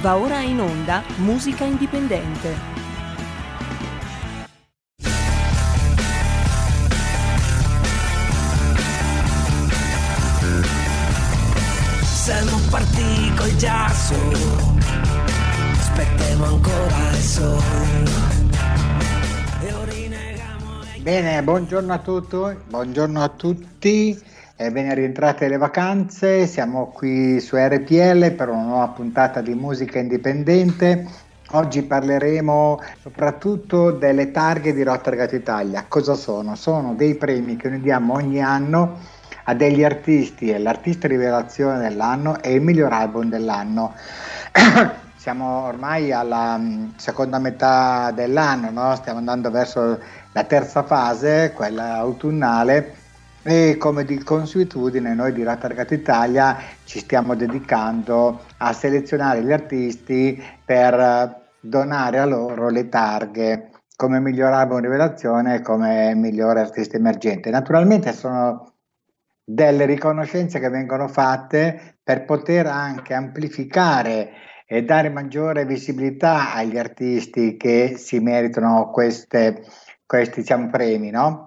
Va ora in onda Musica Indipendente. Siamo partiti col giasso, aspettiamo ancora il sole. Bene, buongiorno a tutti, buongiorno a tutti e ben rientrate alle vacanze. Siamo qui su RPL per una nuova puntata di musica indipendente. Oggi parleremo soprattutto delle targhe di Rotterdam Italia. Cosa sono? Sono dei premi che noi diamo ogni anno a degli artisti e l'artista rivelazione dell'anno e il miglior album dell'anno. Siamo ormai alla mm, seconda metà dell'anno, no? stiamo andando verso la terza fase, quella autunnale, e come di consuetudine noi di Ratargat Italia ci stiamo dedicando a selezionare gli artisti per donare a loro le targhe come miglior album rivelazione e come migliore artista emergente. Naturalmente sono delle riconoscenze che vengono fatte per poter anche amplificare e dare maggiore visibilità agli artisti che si meritano queste questi diciamo, premi, no?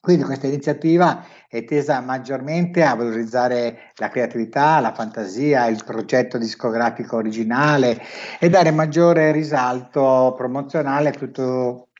Quindi questa iniziativa è tesa maggiormente a valorizzare la creatività, la fantasia, il progetto discografico originale e dare maggiore risalto promozionale a tutti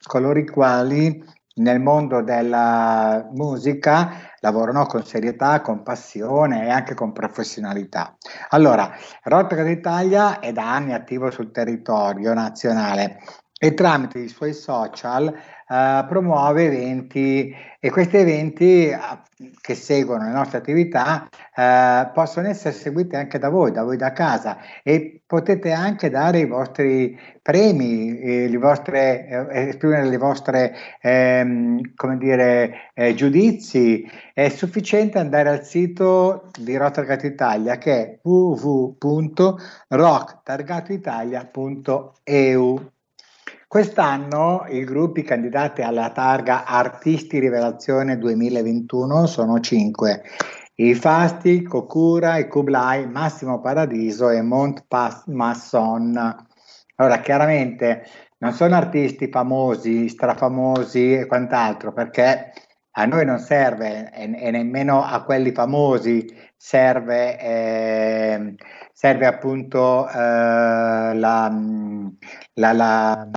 coloro i quali nel mondo della musica lavorano con serietà, con passione e anche con professionalità. Allora, Rotterdam Italia è da anni attivo sul territorio nazionale e tramite i suoi social uh, promuove eventi e questi eventi uh, che seguono le nostre attività uh, possono essere seguiti anche da voi, da voi da casa e potete anche dare i vostri premi, eh, vostre, eh, esprimere le vostre ehm, come dire, eh, giudizi. È sufficiente andare al sito di Rotterdam Italia che è www.rocktargatoitalia.eu Quest'anno i gruppi candidati alla targa Artisti Rivelazione 2021 sono cinque. I Fasti, Kokura, i Kublai, Massimo Paradiso e Montmasson. Allora, chiaramente non sono artisti famosi, strafamosi e quant'altro, perché a noi non serve e, e nemmeno a quelli famosi serve, eh, serve appunto eh, la, la, la,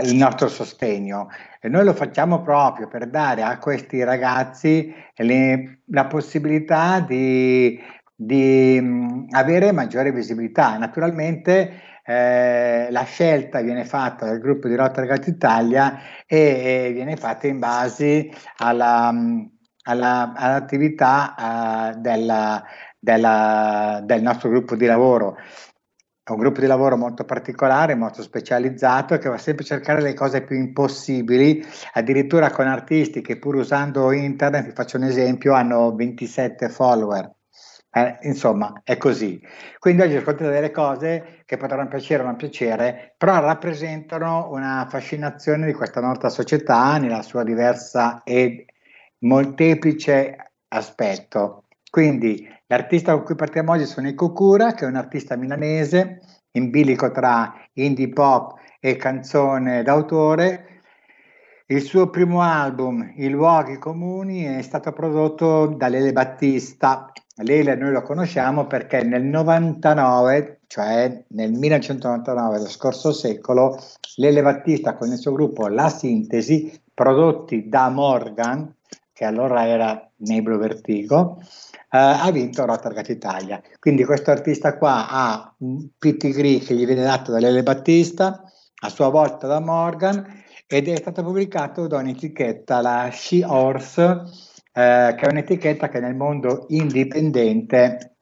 il nostro sostegno. E noi lo facciamo proprio per dare a questi ragazzi le, la possibilità di, di avere maggiore visibilità. Naturalmente eh, la scelta viene fatta dal gruppo di Rotterdam Italia e, e, viene fatta in base alla, alla, all'attività uh, della, della, del nostro gruppo di lavoro. È un gruppo di lavoro molto particolare, molto specializzato, che va sempre a cercare le cose più impossibili, addirittura con artisti che pur usando internet, vi faccio un esempio, hanno 27 follower. Eh, insomma, è così. Quindi oggi ascoltate delle cose che potranno piacere o non piacere, però rappresentano una fascinazione di questa nostra società nella sua diversa e molteplice aspetto. Quindi l'artista con cui partiamo oggi sono i Kokura, che è un artista milanese, in bilico tra indie pop e canzone d'autore, il suo primo album, I luoghi comuni, è stato prodotto da Lele Battista. Lele noi lo conosciamo perché nel 99, cioè nel 1999, lo scorso secolo, Lele Battista con il suo gruppo La Sintesi, prodotti da Morgan, che allora era Nebro Vertigo, eh, ha vinto Rotterdam Italia. Quindi questo artista qua ha un pitigree che gli viene dato da Lele Battista, a sua volta da Morgan, ed è stato pubblicato da un'etichetta, la She Horse, eh, che è un'etichetta che nel mondo indipendente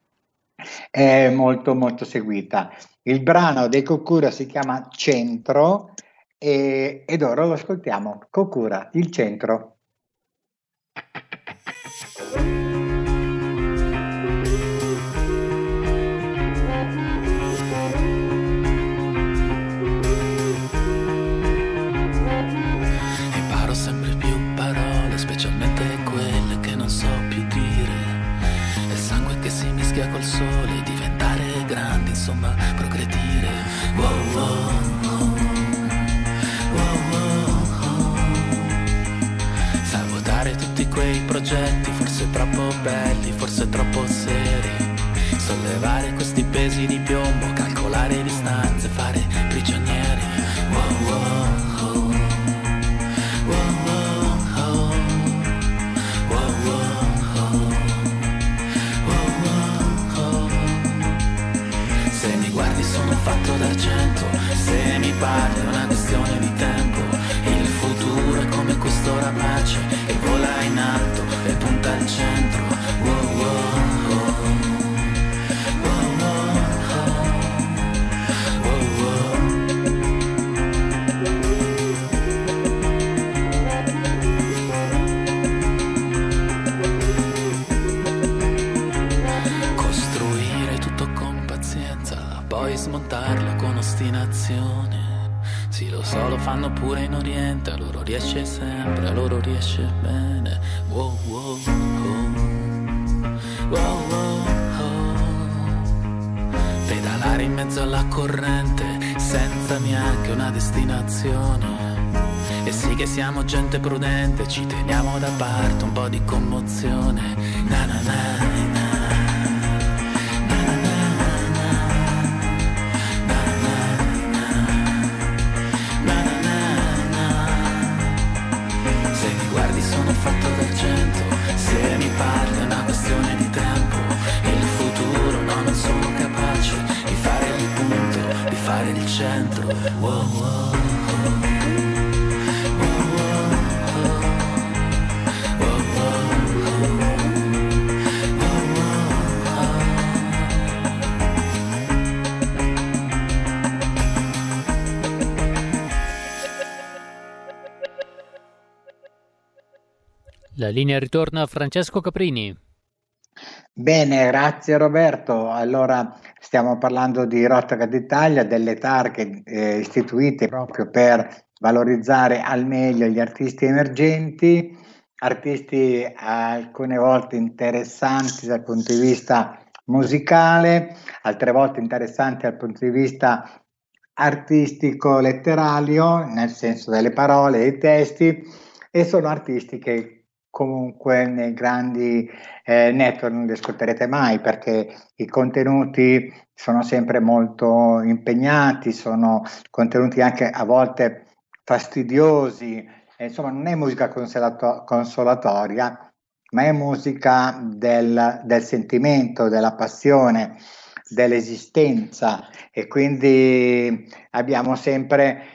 è molto molto seguita. Il brano dei Kokura si chiama Centro e, ed ora lo ascoltiamo. Kokura, il centro. thank you troppo fanno pure in Oriente, a loro riesce sempre, a loro riesce bene. Wow, wow, oh. Wow, wow, oh. Pedalare in mezzo alla corrente, senza neanche una destinazione. E sì che siamo gente prudente, ci teniamo da parte un po' di commozione. Na na na na. La linea ritorna a Francesco Caprini. Bene, grazie Roberto. Allora, stiamo parlando di Rotary d'Italia, delle targhe eh, istituite proprio per valorizzare al meglio gli artisti emergenti, artisti alcune volte interessanti dal punto di vista musicale, altre volte interessanti dal punto di vista artistico letterario, nel senso delle parole, dei testi, e sono artisti che comunque nei grandi eh, network non li ascolterete mai perché i contenuti sono sempre molto impegnati, sono contenuti anche a volte fastidiosi, e, insomma non è musica consolato- consolatoria, ma è musica del, del sentimento, della passione, dell'esistenza. E quindi abbiamo sempre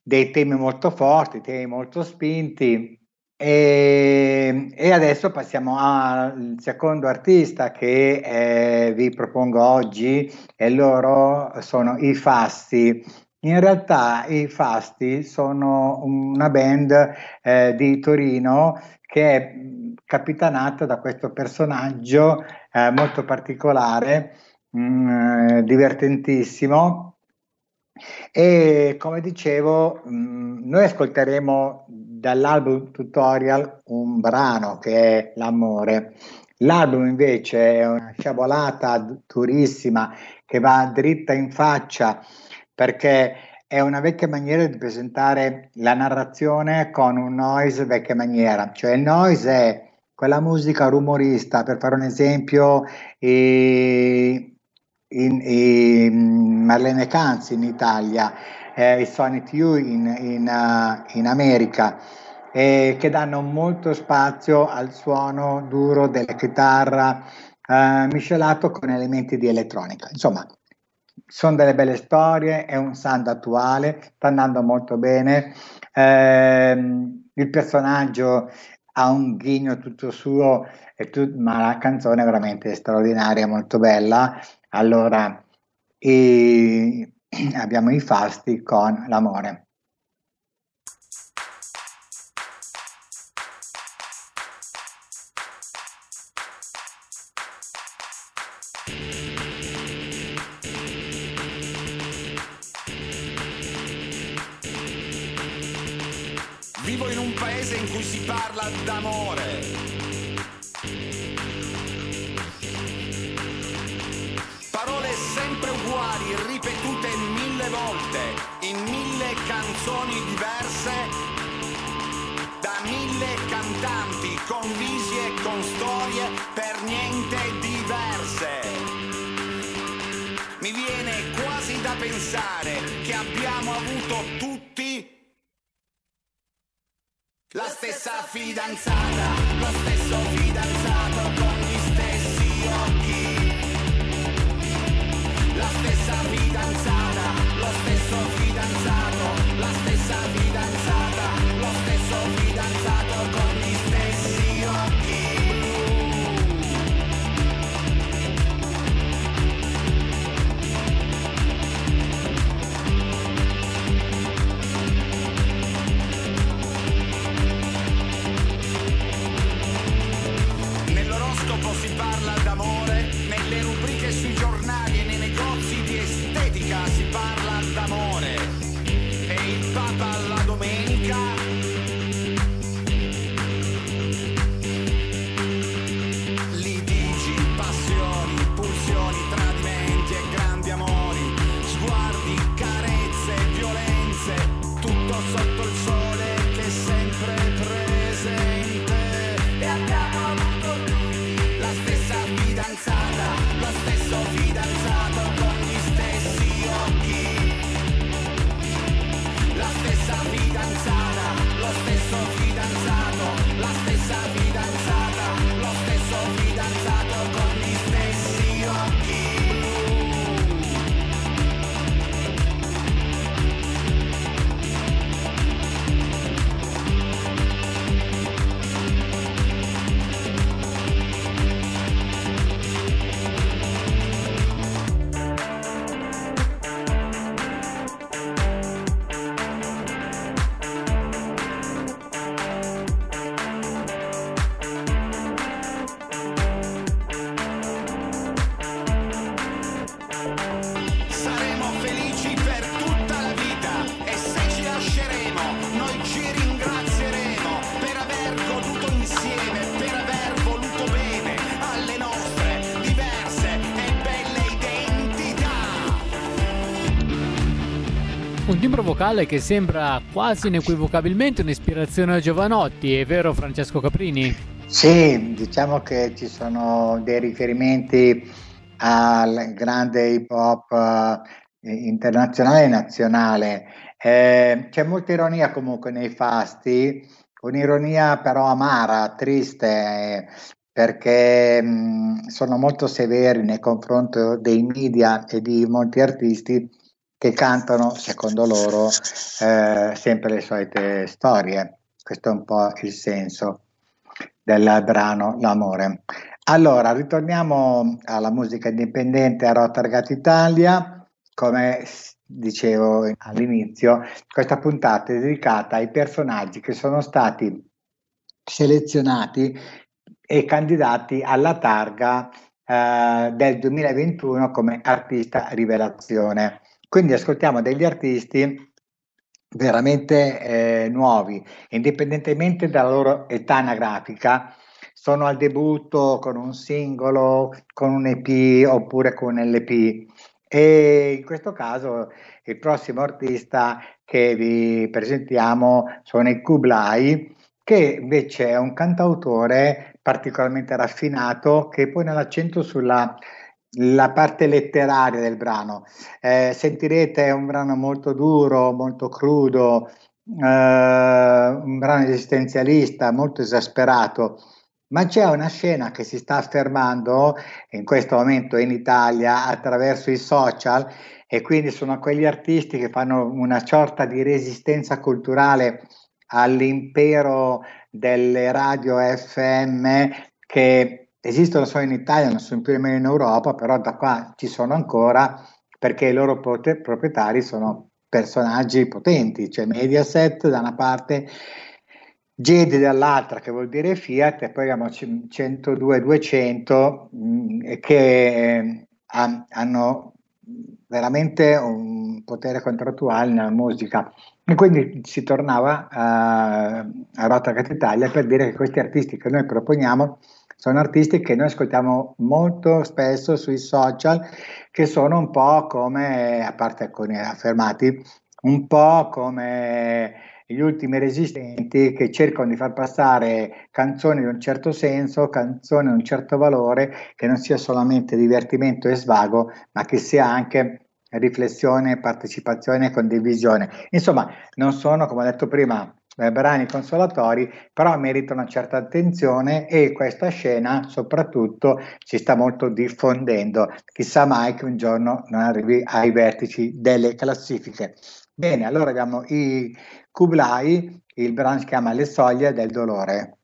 dei temi molto forti, temi molto spinti e, e, adesso passiamo al secondo artista che eh, vi propongo oggi e loro sono i Fasti. In realtà i Fasti sono una band eh, di Torino che è capitanata da questo personaggio eh, molto particolare, mh, mm, divertentissimo. E come dicevo, mh, noi ascolteremo dall'album tutorial un brano che è L'amore. L'album invece è una sciabolata durissima che va dritta in faccia perché è una vecchia maniera di presentare la narrazione con un noise vecchia maniera, cioè il noise è quella musica rumorista, per fare un esempio, i, in, in Marlene Canzi in Italia, eh, i Sonic You in, in, uh, in America, eh, che danno molto spazio al suono duro della chitarra eh, miscelato con elementi di elettronica. Insomma, sono delle belle storie, è un sound attuale, sta andando molto bene. Eh, il personaggio ha un ghigno tutto suo, tu- ma la canzone è veramente straordinaria, molto bella. Allora, e abbiamo i fasti con l'amore. Avuto tutti la stessa fidanzata, lo stesso fidanzato con gli stessi occhi. La stessa fidanzata, lo stesso fidanzato, vocale che sembra quasi inequivocabilmente un'ispirazione a Giovanotti, è vero Francesco Caprini? Sì, diciamo che ci sono dei riferimenti al grande hip hop eh, internazionale e nazionale. Eh, c'è molta ironia comunque nei fasti, un'ironia però amara, triste, perché mh, sono molto severi nei confronti dei media e di molti artisti che cantano, secondo loro, eh, sempre le solite storie. Questo è un po' il senso del brano L'amore. Allora, ritorniamo alla musica indipendente a Rotargat Italia. Come dicevo all'inizio, questa puntata è dedicata ai personaggi che sono stati selezionati e candidati alla targa eh, del 2021 come artista rivelazione. Quindi ascoltiamo degli artisti veramente eh, nuovi, indipendentemente dalla loro età anagrafica, sono al debutto con un singolo, con un EP oppure con un LP. E in questo caso il prossimo artista che vi presentiamo sono i Kublai, che invece è un cantautore particolarmente raffinato che pone l'accento sulla la parte letteraria del brano. Eh, sentirete un brano molto duro, molto crudo, eh, un brano esistenzialista, molto esasperato, ma c'è una scena che si sta affermando in questo momento in Italia attraverso i social e quindi sono quegli artisti che fanno una sorta di resistenza culturale all'impero delle radio FM che esistono solo in Italia, non sono più nemmeno in Europa, però da qua ci sono ancora perché i loro prote- proprietari sono personaggi potenti, cioè Mediaset da una parte, Gedi dall'altra che vuol dire Fiat e poi abbiamo 102-200 mh, che eh, han- hanno veramente un potere contrattuale nella musica. E quindi si tornava a, a Rotterdam Italia per dire che questi artisti che noi proponiamo sono artisti che noi ascoltiamo molto spesso sui social, che sono un po' come, a parte alcuni affermati, un po' come gli ultimi resistenti che cercano di far passare canzoni di un certo senso, canzoni di un certo valore, che non sia solamente divertimento e svago, ma che sia anche riflessione, partecipazione e condivisione. Insomma, non sono, come ho detto prima, brani consolatori, però meritano una certa attenzione e questa scena soprattutto si sta molto diffondendo. Chissà mai che un giorno non arrivi ai vertici delle classifiche. Bene, allora abbiamo i Kublai, il brano si chiama Le soglie del dolore.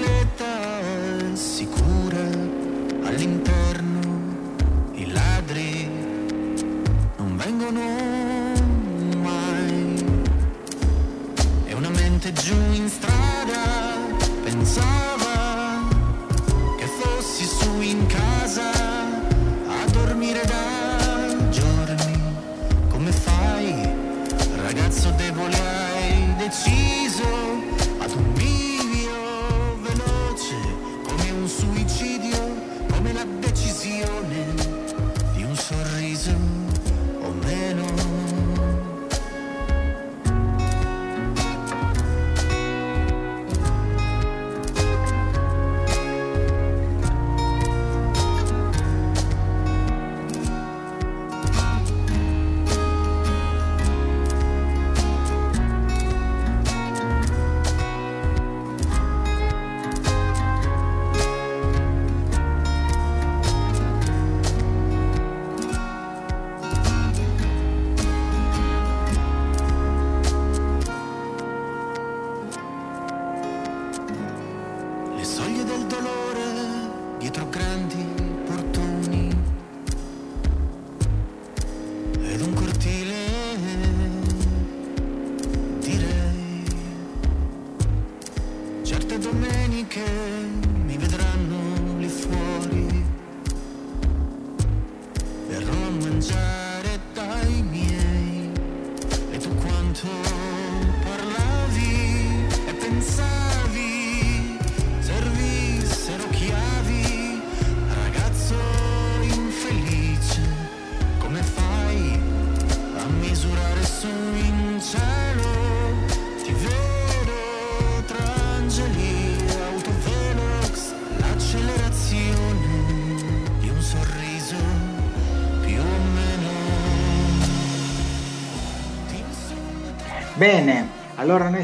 Bicicletta sicura all'interno, i ladri non vengono mai. E una mente giù in strada pensava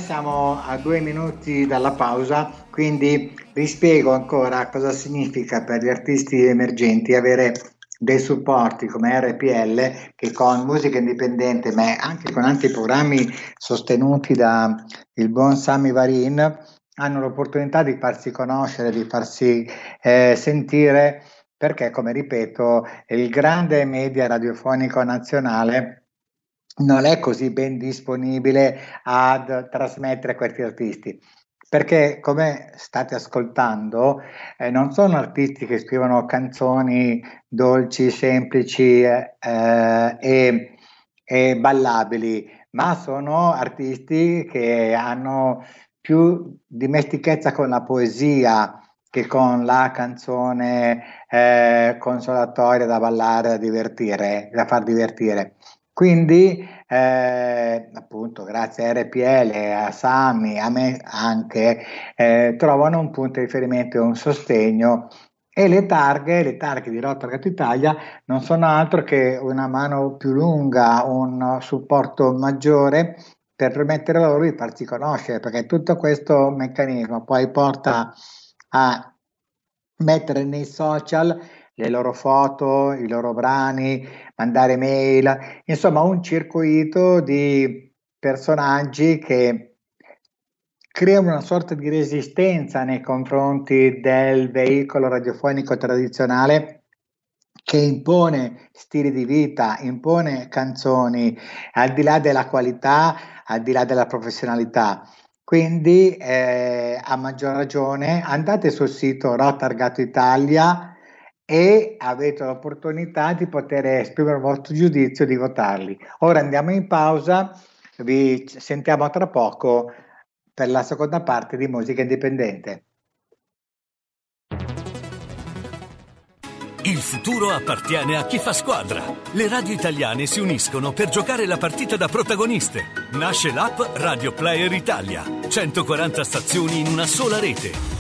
siamo a due minuti dalla pausa, quindi vi spiego ancora cosa significa per gli artisti emergenti avere dei supporti come RPL che con musica indipendente, ma anche con altri programmi sostenuti da il buon Sami Varin, hanno l'opportunità di farsi conoscere, di farsi eh, sentire perché, come ripeto, il grande media radiofonico nazionale non è così ben disponibile ad trasmettere questi artisti. Perché, come state ascoltando, eh, non sono artisti che scrivono canzoni dolci, semplici eh, e, e ballabili, ma sono artisti che hanno più dimestichezza con la poesia che con la canzone eh, consolatoria da ballare, da divertire, da far divertire. Quindi, eh, appunto, grazie a RPL, a Sami, a me anche, eh, trovano un punto di riferimento e un sostegno. E le targhe, le targhe di Rotterdam Italia non sono altro che una mano più lunga, un supporto maggiore per permettere loro di farsi conoscere, perché tutto questo meccanismo poi porta a mettere nei social le loro foto, i loro brani, mandare mail, insomma un circuito di personaggi che creano una sorta di resistenza nei confronti del veicolo radiofonico tradizionale che impone stili di vita, impone canzoni, al di là della qualità, al di là della professionalità. Quindi eh, a maggior ragione andate sul sito Rotargato Italia e avete l'opportunità di poter esprimere il vostro giudizio di votarli. Ora andiamo in pausa, vi sentiamo tra poco per la seconda parte di Musica Indipendente. Il futuro appartiene a chi fa squadra. Le radio italiane si uniscono per giocare la partita da protagoniste. Nasce l'app Radio Player Italia. 140 stazioni in una sola rete.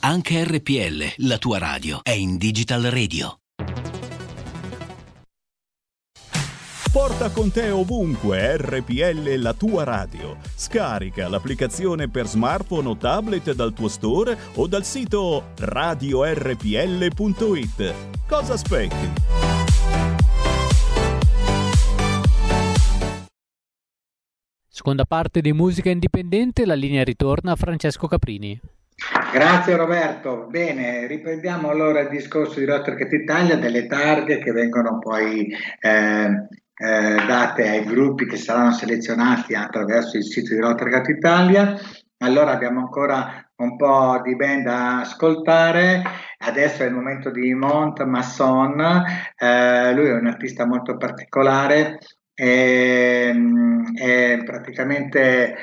Anche RPL, la tua radio, è in Digital Radio. Porta con te ovunque RPL la tua radio. Scarica l'applicazione per smartphone o tablet dal tuo store o dal sito radiorpl.it. Cosa aspetti? Seconda parte di musica indipendente, la linea ritorna a Francesco Caprini. Grazie Roberto. Bene, riprendiamo allora il discorso di Rotterdam Italia delle targhe che vengono poi eh, eh, date ai gruppi che saranno selezionati attraverso il sito di Rotterdam Italia. Allora abbiamo ancora un po' di band da ascoltare. Adesso è il momento di Mont Masson. Eh, lui è un artista molto particolare. E, è praticamente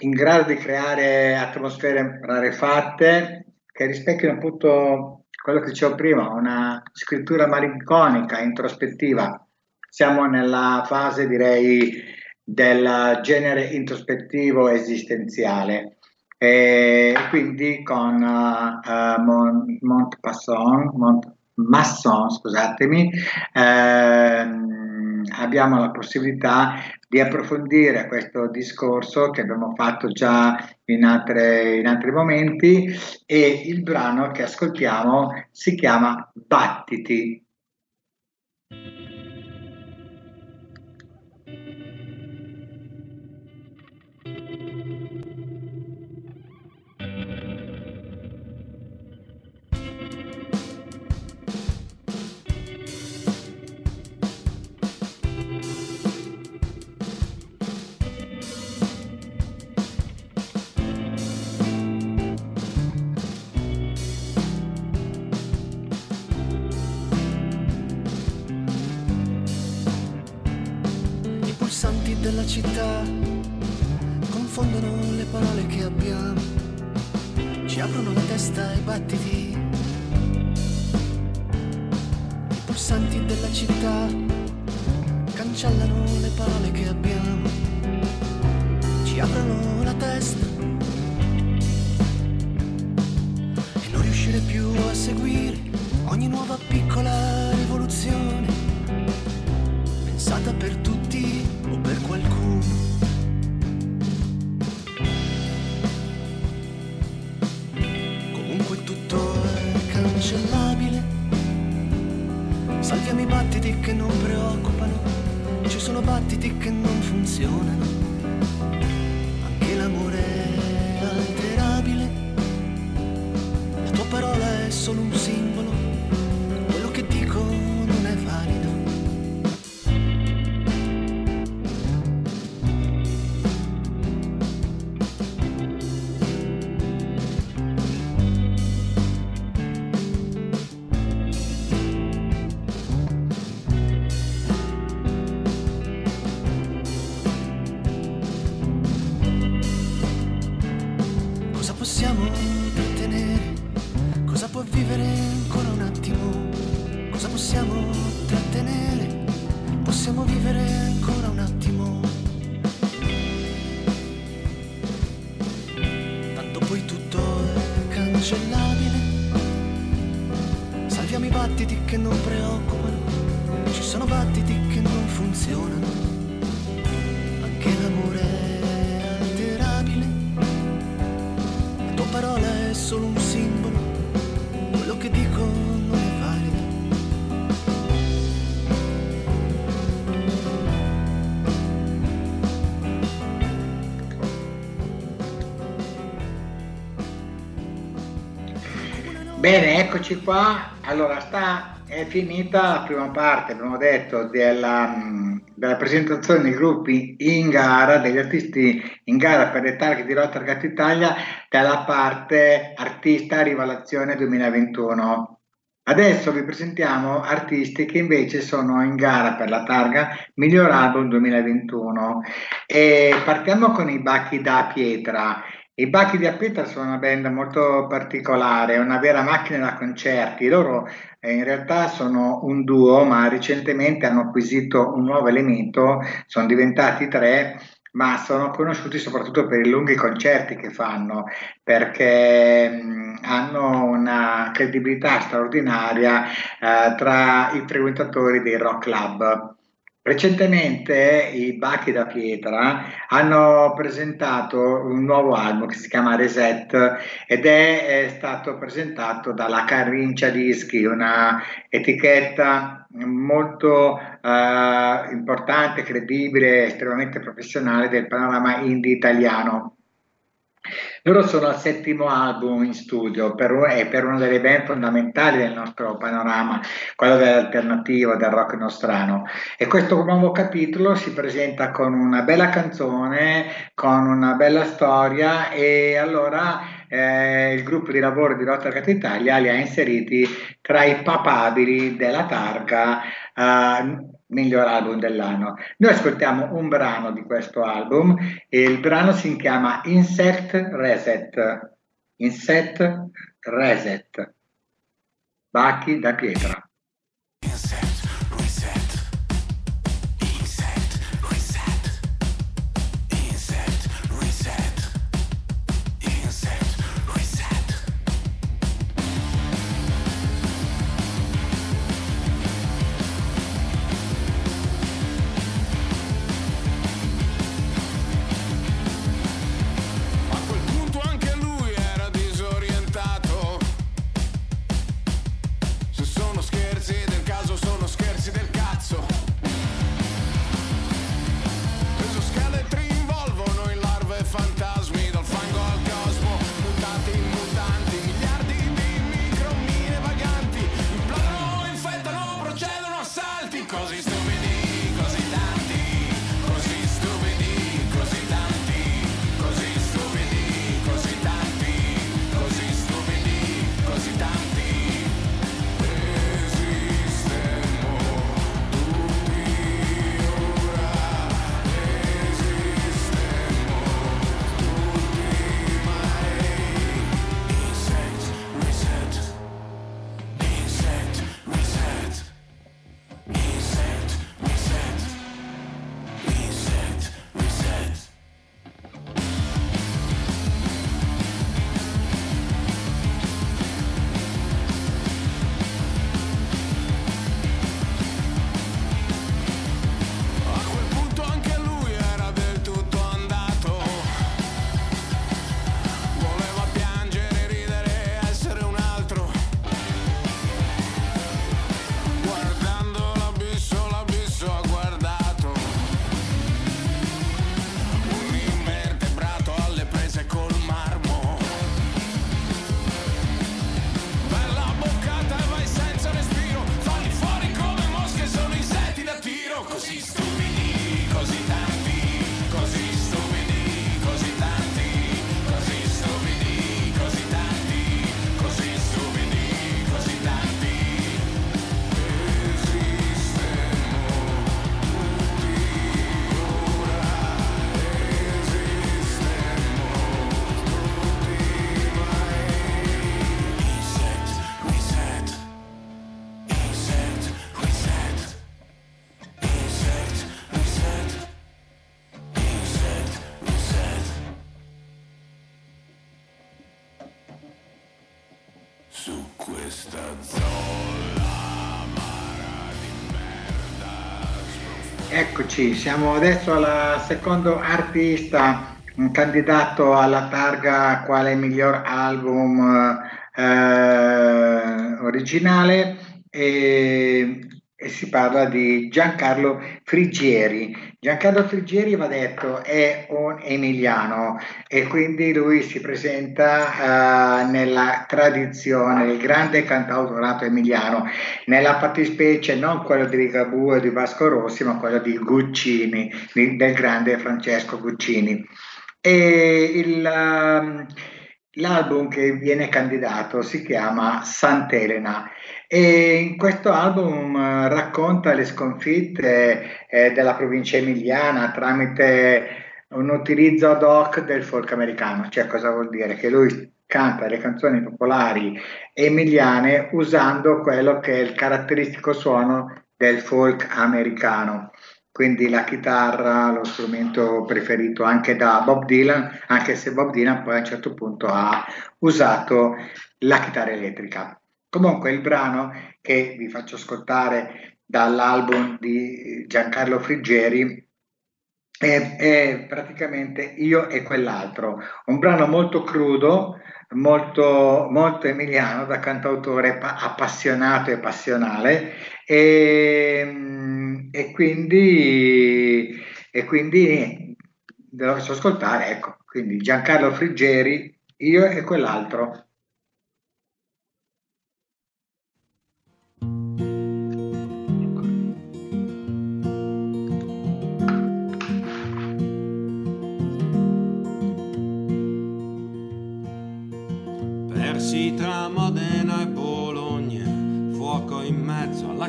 in grado di creare atmosfere rarefatte che rispecchiano appunto quello che dicevo prima, una scrittura malinconica, introspettiva. Siamo nella fase, direi, del genere introspettivo esistenziale. E quindi con uh, Mont, Montpasson, Mont Masson, scusatemi, ehm, abbiamo la possibilità di approfondire questo discorso che abbiamo fatto già in, altre, in altri momenti e il brano che ascoltiamo si chiama Battiti. Eccoci qua. Allora, sta, è finita la prima parte, abbiamo detto, della, della presentazione dei gruppi in gara, degli artisti in gara per le targhe di Rotterdam Italia, dalla parte artista rivelazione 2021. Adesso vi presentiamo artisti che invece sono in gara per la targa Miglior Album 2021 e partiamo con i Bacchi da Pietra. I Bacchi da Pietra sono una band molto particolare, una vera macchina da concerti. Loro eh, in realtà sono un duo, ma recentemente hanno acquisito un nuovo elemento, sono diventati tre ma sono conosciuti soprattutto per i lunghi concerti che fanno, perché mh, hanno una credibilità straordinaria eh, tra i frequentatori dei rock club. Recentemente i Bacchi da Pietra hanno presentato un nuovo album che si chiama Reset ed è, è stato presentato dalla Carrincia Dischi, una etichetta molto eh, importante, credibile, estremamente professionale del panorama indie italiano. Loro sono al settimo album in studio per, e per una delle band fondamentali del nostro panorama, quello dell'alternativo, del rock nostrano. E questo nuovo capitolo si presenta con una bella canzone, con una bella storia e allora eh, il gruppo di lavoro di Rotterdam Italia li ha inseriti tra i papabili della targa eh, miglior album dell'anno. Noi ascoltiamo un brano di questo album e il brano si chiama Insect Reset. Insect Reset. Bacchi da pietra. Eccoci, siamo adesso al secondo artista candidato alla targa quale miglior album eh, originale e, e si parla di Giancarlo Frigieri. Giancarlo Frigieri, va detto, è un emiliano e quindi lui si presenta uh, nella tradizione del grande cantautorato emiliano, nella fattispecie non quello di Ligabue e di Vasco Rossi, ma quello di Guccini, di, del grande Francesco Guccini. E il, um, l'album che viene candidato si chiama Sant'Elena e in questo album uh, racconta le sconfitte eh, della provincia emiliana tramite un utilizzo ad hoc del folk americano, cioè cosa vuol dire? Che lui canta le canzoni popolari emiliane usando quello che è il caratteristico suono del folk americano quindi la chitarra, lo strumento preferito anche da Bob Dylan, anche se Bob Dylan poi a un certo punto ha usato la chitarra elettrica. Comunque il brano che vi faccio ascoltare dall'album di Giancarlo Friggeri è, è, praticamente Io e quell'altro, un brano molto crudo, molto, molto emiliano da cantautore appassionato e passionale e, e quindi, e quindi devo ascoltare, ecco, quindi Giancarlo Friggeri, io e quell'altro.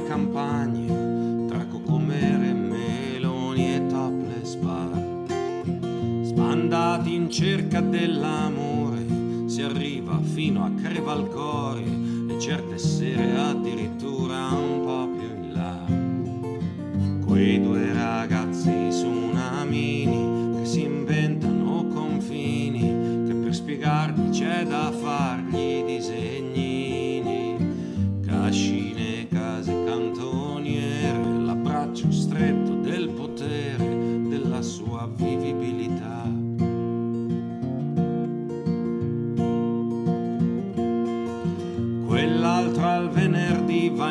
Campagna, tra cocomere, meloni e topless bar. Sbandati in cerca dell'amore, si arriva fino a Crevalcore e certe sere addirittura un po' più in là. Quei due ragazzi una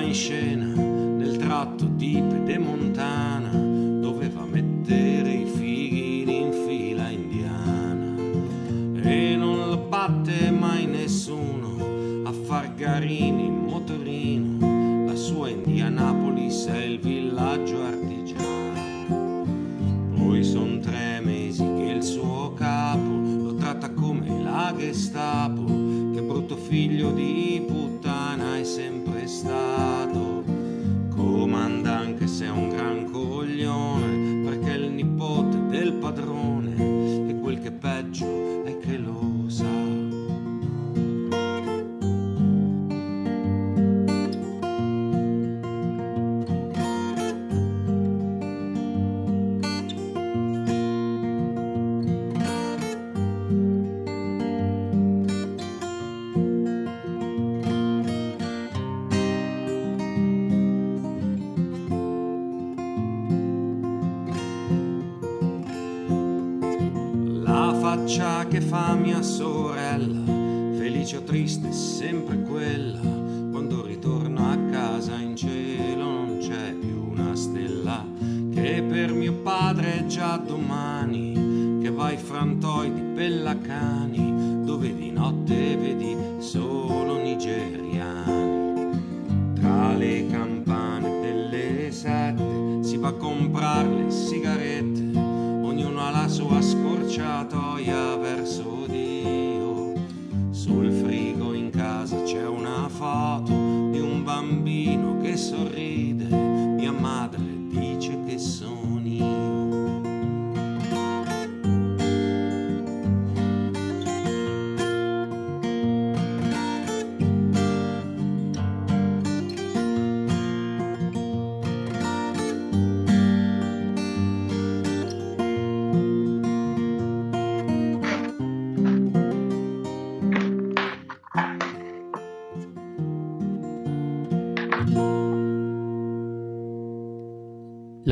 in scena nel tratto di Pedemontana, doveva mettere i fighi in fila indiana. E non lo batte mai nessuno a far garini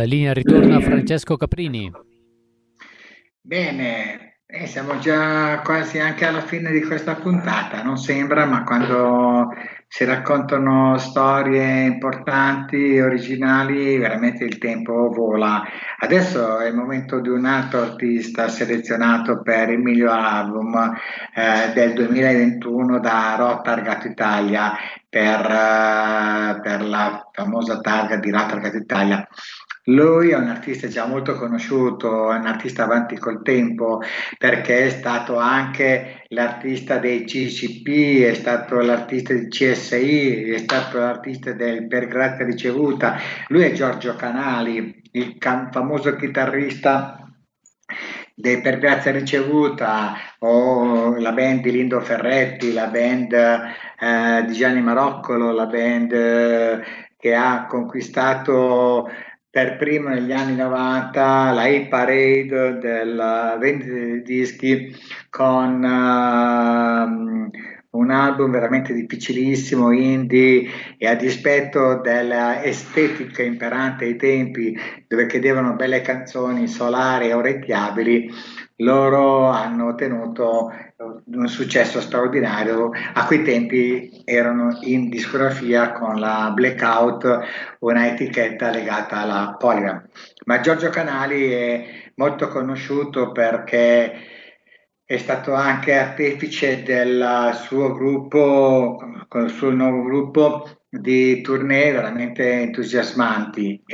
linea ritorna Francesco Caprini. Bene, eh, siamo già quasi anche alla fine di questa puntata, non sembra, ma quando si raccontano storie importanti, originali, veramente il tempo vola. Adesso è il momento di un altro artista selezionato per il miglior album eh, del 2021 da Rotargat Italia per, eh, per la famosa targa di Rotargat Italia. Lui è un artista già molto conosciuto, è un artista avanti col tempo perché è stato anche l'artista dei CCP, è stato l'artista del CSI, è stato l'artista del Per Grazia Ricevuta. Lui è Giorgio Canali, il cam- famoso chitarrista dei Per Grazia Ricevuta o la band di Lindo Ferretti, la band eh, di Gianni Maroccolo, la band eh, che ha conquistato per primo negli anni 90 la hit parade della vendita dei dischi con uh, un album veramente difficilissimo, indie e a dispetto dell'estetica imperante ai tempi dove chiedevano belle canzoni solari e orecchiabili, loro hanno ottenuto un successo straordinario. A quei tempi erano in discografia con la Blackout, una etichetta legata alla Polygram. Ma Giorgio Canali è molto conosciuto perché è stato anche artefice del suo gruppo, con il suo nuovo gruppo di tournée veramente entusiasmanti.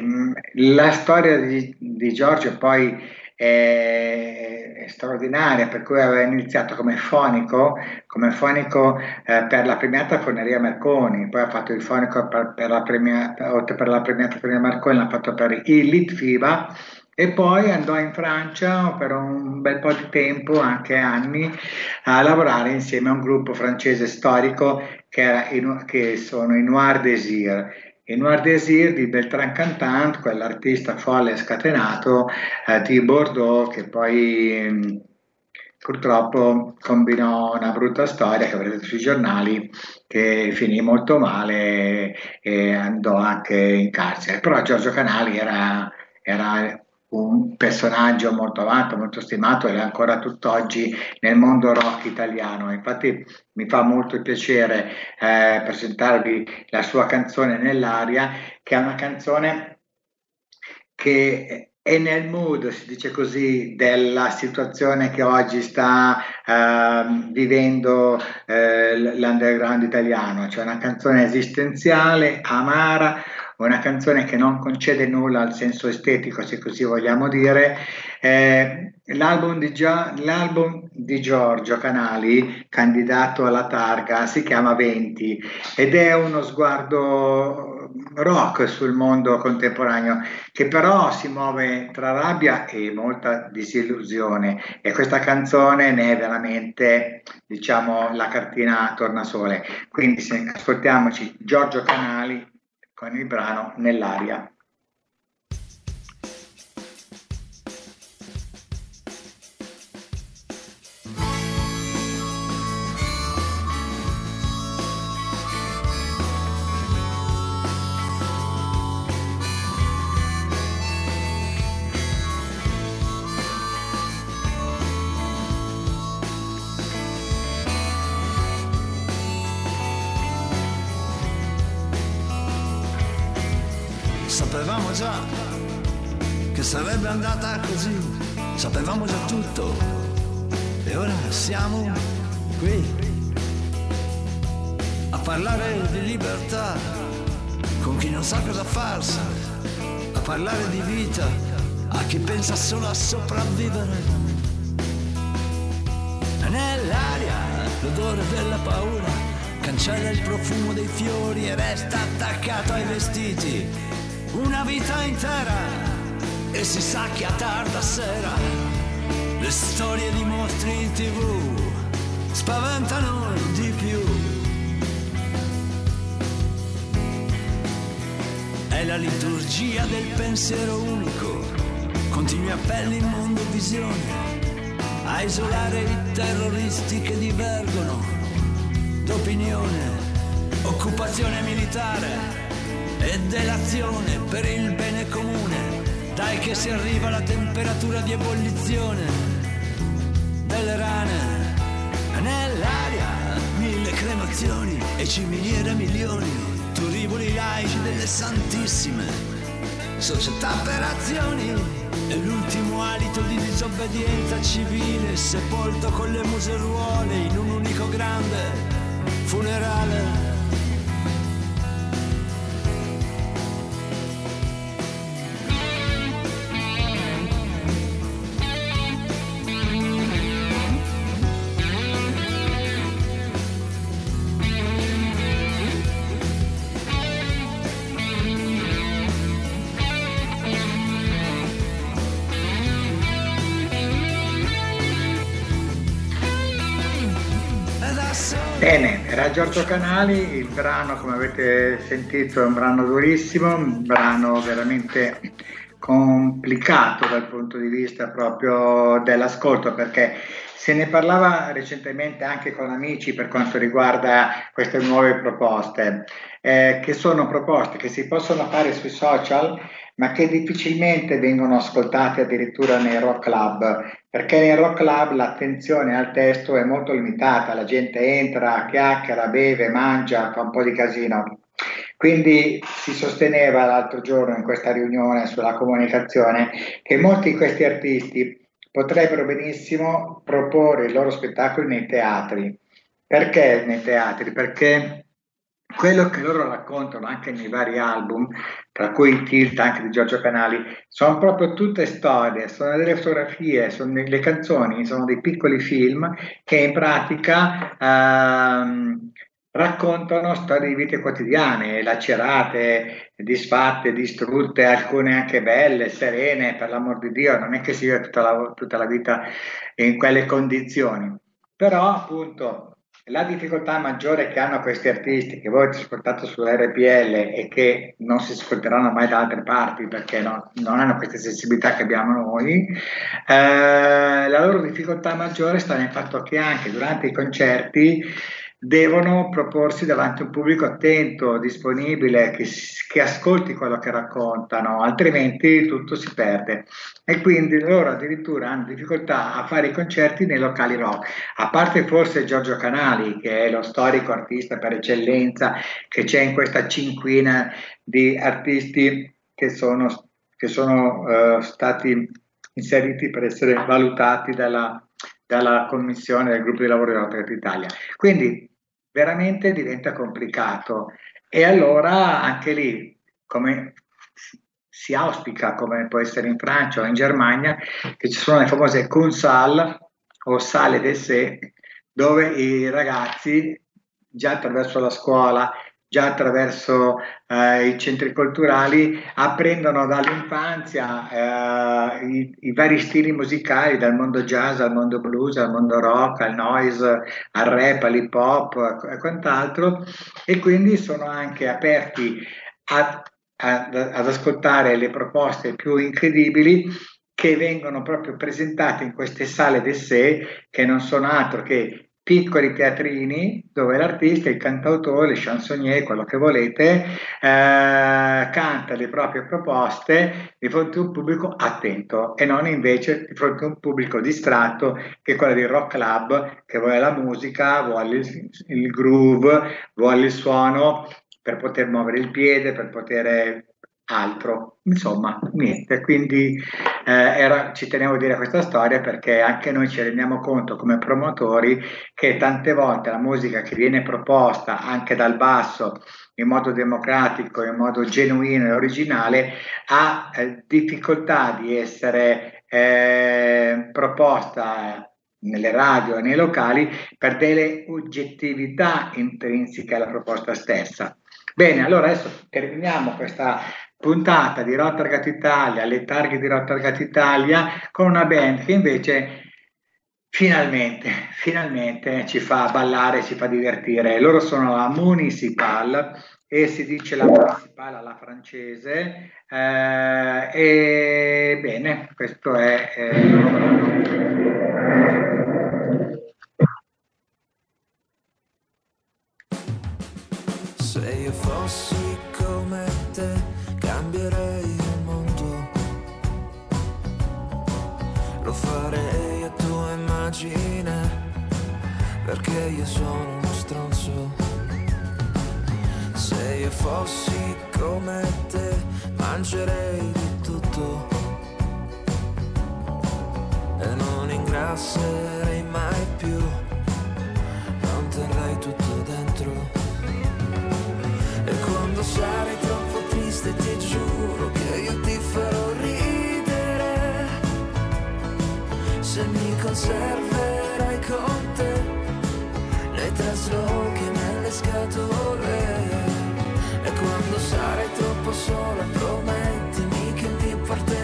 La storia di, di Giorgio poi è, straordinaria, per cui aveva iniziato come fonico, come fonico eh, per la premiata Forneria Marconi, poi ha fatto il fonico per, per la premiata, per la premiata Forneria Marconi, l'ha fatto per il Litfiba e poi andò in Francia per un bel po' di tempo, anche anni, a lavorare insieme a un gruppo francese storico che, in, che sono i Noir Désir i Noir Désir di Beltran Cantant, quell'artista folle scatenato eh, di Bordeaux che poi mh, mm, purtroppo combinò una brutta storia che avrete sui giornali che finì molto male e andò anche in carcere. Però Giorgio Canali era, era un personaggio molto amato, molto stimato e ancora tutt'oggi nel mondo rock italiano. Infatti mi fa molto piacere eh, presentarvi la sua canzone Nell'aria, che è una canzone che è nel mood, si dice così, della situazione che oggi sta uh, vivendo uh, l'underground italiano, cioè una canzone esistenziale, amara, una canzone che non concede nulla al senso estetico, se così vogliamo dire. Eh, l'album, di Gio- l'album, di Giorgio Canali, candidato alla targa, si chiama 20 ed è uno sguardo rock sul mondo contemporaneo che però si muove tra rabbia e molta disillusione e questa canzone ne è veramente diciamo la cartina tornasole quindi ascoltiamoci Giorgio Canali con il brano Nell'aria. Libertà con chi non sa cosa farsi, a parlare di vita a chi pensa solo a sopravvivere. Nell'aria l'odore della paura cancella il profumo dei fiori e resta attaccato ai vestiti una vita intera e si sa che a tarda sera le storie di mostri in tv spaventano di più. È la liturgia del pensiero unico, continui appelli in mondo visione, a isolare i terroristi che divergono. D'opinione, occupazione militare e dell'azione per il bene comune. Dai che si arriva alla temperatura di ebollizione delle rane. Nell'aria mille cremazioni e ciminiere milioni, laici delle santissime società per azioni. E l'ultimo alito di disobbedienza civile sepolto con le museruole in un unico grande funerale. Giorgio Canali, il brano come avete sentito è un brano durissimo, un brano veramente complicato dal punto di vista proprio dell'ascolto perché se ne parlava recentemente anche con amici per quanto riguarda queste nuove proposte, eh, che sono proposte che si possono fare sui social ma che difficilmente vengono ascoltate addirittura nei rock club, perché nei rock club l'attenzione al testo è molto limitata, la gente entra, chiacchiera, beve, mangia, fa un po' di casino. Quindi si sosteneva l'altro giorno in questa riunione sulla comunicazione che molti di questi artisti potrebbero benissimo proporre i loro spettacoli nei teatri. Perché nei teatri? Perché quello che loro raccontano anche nei vari album, tra cui il Tilt anche di Giorgio Canali, sono proprio tutte storie, sono delle fotografie, sono delle canzoni, sono dei piccoli film che in pratica ehm, raccontano storie di vite quotidiane, lacerate, disfatte, distrutte, alcune anche belle, serene, per l'amor di Dio, non è che si vive tutta la, tutta la vita in quelle condizioni. Però appunto la difficoltà maggiore che hanno questi artisti che voi avete ascoltato sull'RPL e che non si ascolteranno mai da altre parti perché no, non hanno queste sensibilità che abbiamo noi, eh, la loro difficoltà maggiore sta nel fatto che anche durante i concerti devono proporsi davanti a un pubblico attento, disponibile, che, che, ascolti quello che raccontano, altrimenti tutto si perde. E quindi loro addirittura hanno difficoltà a fare i concerti nei locali rock, a parte forse Giorgio Canali, che è lo storico artista per eccellenza, che c'è in questa cinquina di artisti che sono, che sono uh, stati inseriti per essere valutati dalla, dalla commissione del gruppo di lavoro della Rock Italia. Quindi veramente diventa complicato. E allora anche lì, come si auspica, come può essere in Francia o in Germania, che ci sono le famose consal o sale d'essai, dove i ragazzi già attraverso la scuola già attraverso eh, i centri culturali apprendono dall'infanzia eh, i, i, vari stili musicali, dal mondo jazz al mondo blues, al mondo rock, al noise, al rap, all'hip hop e quant'altro, e quindi sono anche aperti a, a, ad ascoltare le proposte più incredibili che vengono proprio presentate in queste sale d'essai che non sono altro che piccoli teatrini dove l'artista, il cantautore, il chansonnier, quello che volete, eh, canta le proprie proposte di fronte a un pubblico attento e non invece di fronte a un pubblico distratto che è quello del rock club che vuole la musica, vuole il, il groove, vuole il suono per poter muovere il piede, per poter altro. Insomma, niente, quindi eh, era, ci tenevo a dire questa storia perché anche noi ci rendiamo conto come promotori che tante volte la musica che viene proposta anche dal basso in modo democratico, in modo genuino e originale, ha eh, difficoltà di essere eh, proposta nelle radio e nei locali per delle oggettività intrinseche alla proposta stessa. Bene, allora adesso terminiamo questa puntata di Rotterdam Italia, le targhe di Rotterdam Italia, con una band che invece finalmente, finalmente ci fa ballare, ci fa divertire. Loro sono la Municipal e si dice la Municipal alla francese. Eh, e bene, questo è eh, immagine, perché io sono uno stronzo. Se io fossi come te, mangerei di tutto e non ingrasserei mai più, non terrei tutto dentro. E quando sarai troppo triste ti giuro se mi conserverai con te, nei traslochi nelle scatole. E quando sarai troppo sola promettimi che mi porterai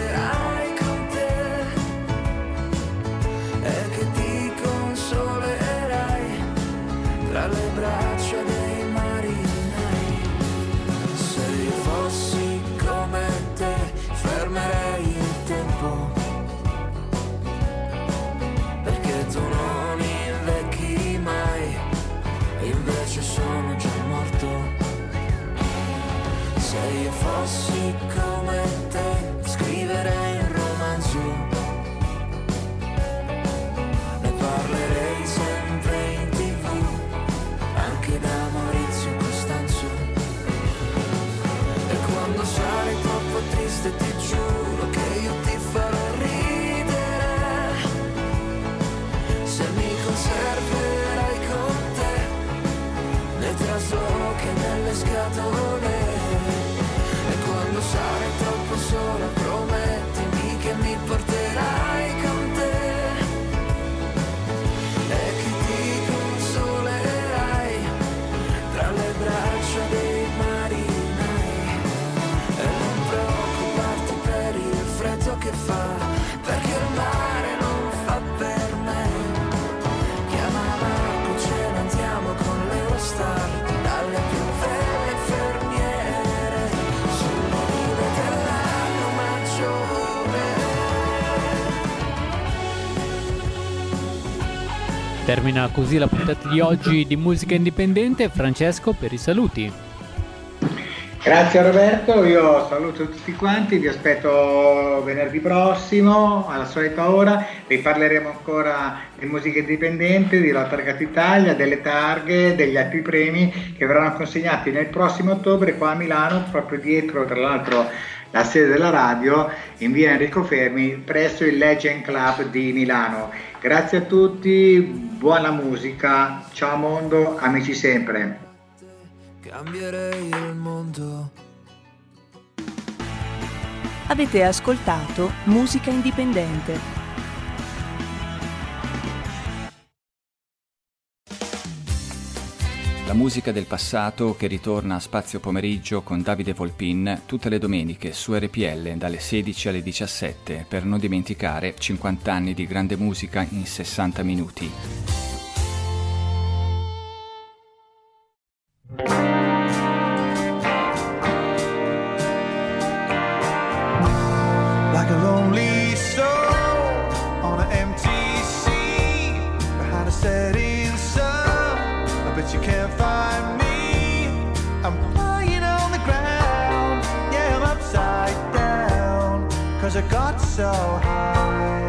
nei traslochi e nelle scatole. E quando sarai troppo sola promettimi Termina così la puntata di oggi di Musica Indipendente. Francesco per i saluti. Grazie Roberto, io saluto tutti quanti, vi aspetto venerdì prossimo alla solita ora, vi parleremo ancora di musica indipendente, di La Targata Italia, delle targhe, degli altri premi che verranno consegnati nel prossimo ottobre qua a Milano, proprio dietro tra l'altro la sede della radio in via Enrico Fermi presso il Legend Club di Milano. Grazie a tutti, buona musica, ciao mondo, amici sempre. cambierei il mondo Avete ascoltato Musica Indipendente. La musica del passato che ritorna a Spazio Pomeriggio con Davide Volpin tutte le domeniche su RPL dalle 16 alle 17 per non dimenticare 50 anni di grande musica in 60 minuti. So high.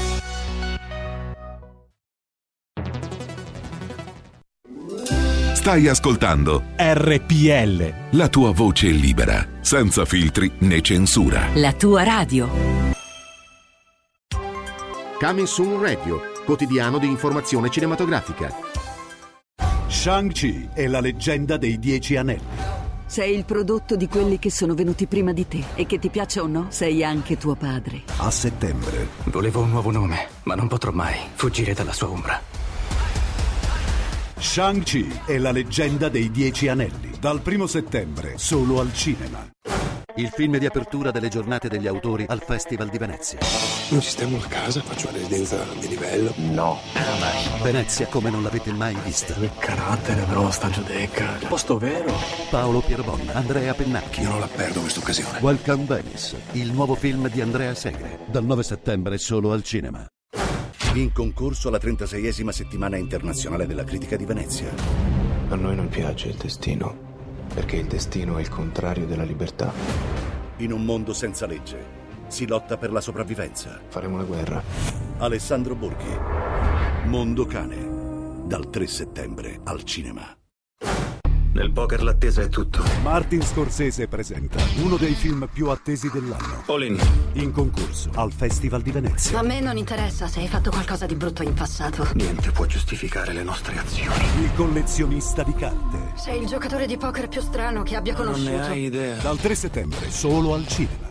Stai ascoltando RPL. la tua voce libera, senza filtri né censura. La tua radio. Coming Soon Radio, quotidiano di informazione cinematografica. Shang-Chi è la leggenda dei Dieci Anelli. Sei il prodotto di quelli che sono venuti prima di te e che ti piaccia o no, sei anche tuo padre. A settembre. Volevo un nuovo nome, ma non potrò mai fuggire dalla sua ombra. Shang-Chi è la leggenda dei Dieci Anelli. Dal primo settembre, solo al cinema. Il film di apertura delle giornate degli autori al Festival di Venezia. Noi ci stiamo a casa, faccio una residenza di livello. No, mai. Venezia come non l'avete mai vista. Che carattere però, sta giudecca. Posto vero. Paolo Pierbon, Andrea Pennacchi. Io non la perdo questa occasione. Welcome Venice, il nuovo film di Andrea Segre. Dal 9 settembre solo al cinema. In concorso alla 36esima settimana internazionale della critica di Venezia. A noi non piace il destino, perché il destino è il contrario della libertà. In un mondo senza legge, si lotta per la sopravvivenza. Faremo la guerra. Alessandro Borghi. Mondo Cane. Dal 3 settembre al cinema. Nel poker l'attesa è tutto. Martin Scorsese presenta uno dei film più attesi dell'anno. All in. In concorso al Festival di Venezia. A me non interessa se hai fatto qualcosa di brutto in passato. Niente può giustificare le nostre azioni. Il collezionista di carte. Sei il giocatore di poker più strano che abbia conosciuto. idea. Dal 3 settembre solo al cinema.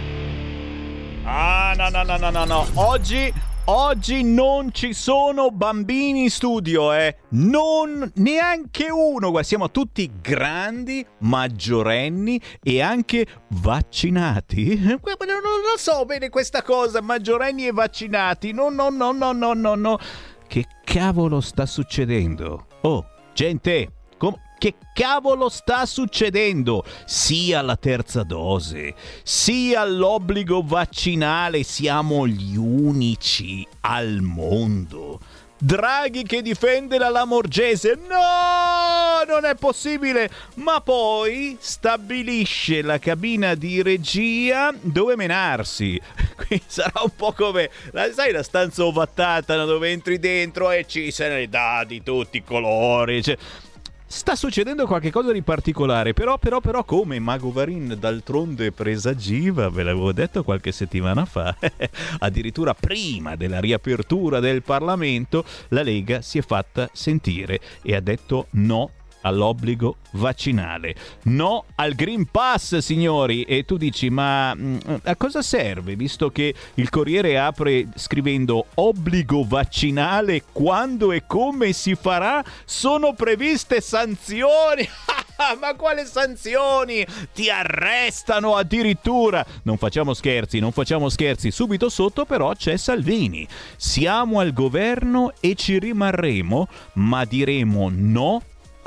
Ah, no, no, no, no, no, no. Oggi, oggi non ci sono bambini in studio, eh. Non neanche uno. Siamo tutti grandi, maggiorenni e anche vaccinati. Non lo so bene questa cosa, maggiorenni e vaccinati. No, no, no, no, no, no, no. Che cavolo sta succedendo? Oh, gente, che cavolo sta succedendo? Sia la terza dose, sia l'obbligo vaccinale, siamo gli unici al mondo. Draghi che difende la Lamorgese. No, non è possibile. Ma poi stabilisce la cabina di regia dove menarsi. Quindi sarà un po' come, sai, la stanza ovattata dove entri dentro e ci se ne dà di tutti i colori. Cioè, Sta succedendo qualcosa di particolare, però, però, però, come Mago Varin d'altronde presagiva, ve l'avevo detto qualche settimana fa, addirittura prima della riapertura del Parlamento, la Lega si è fatta sentire e ha detto no all'obbligo vaccinale. No al Green Pass, signori. E tu dici, ma mh, a cosa serve? Visto che il Corriere apre scrivendo obbligo vaccinale, quando e come si farà? Sono previste sanzioni. ma quale sanzioni? Ti arrestano addirittura. Non facciamo scherzi, non facciamo scherzi. Subito sotto però c'è Salvini. Siamo al governo e ci rimarremo, ma diremo no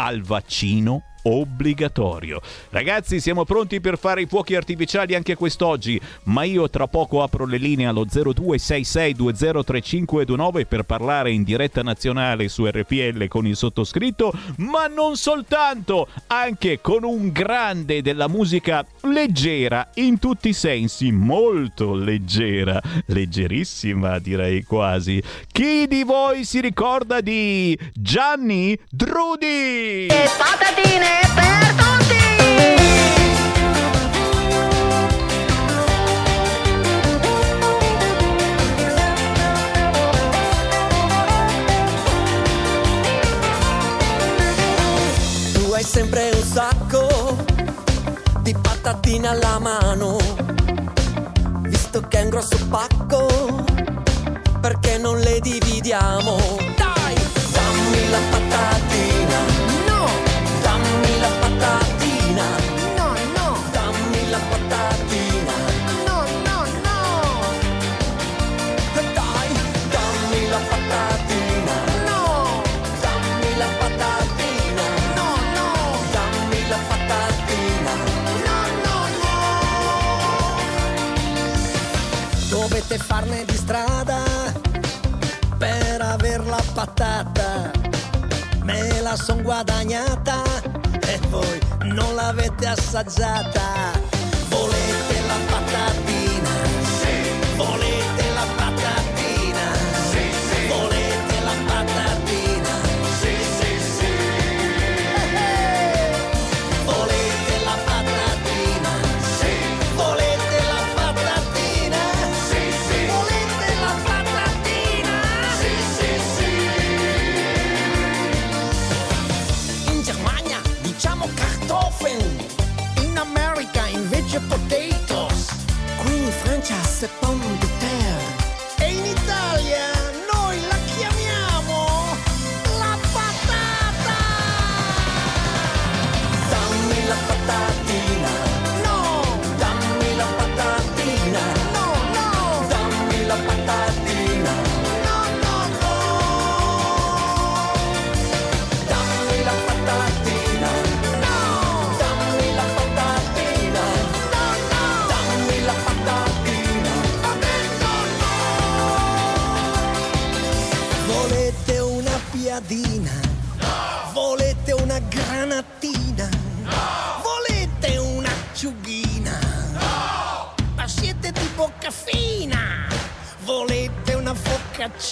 al vaccino obbligatorio. Ragazzi, siamo pronti per fare i fuochi artificiali anche quest'oggi, ma io tra poco apro le linee allo 0266203529 per parlare in diretta nazionale su RPL con il sottoscritto, ma non soltanto, anche con un grande della musica leggera in tutti i sensi, molto leggera, leggerissima direi quasi. Chi di voi si ricorda di Gianni Drudi? E patatine sempre un sacco di patatine alla mano, visto che è un grosso pacco, perché non le dividiamo? Son guadagnata e voi non l'avete assaggiata.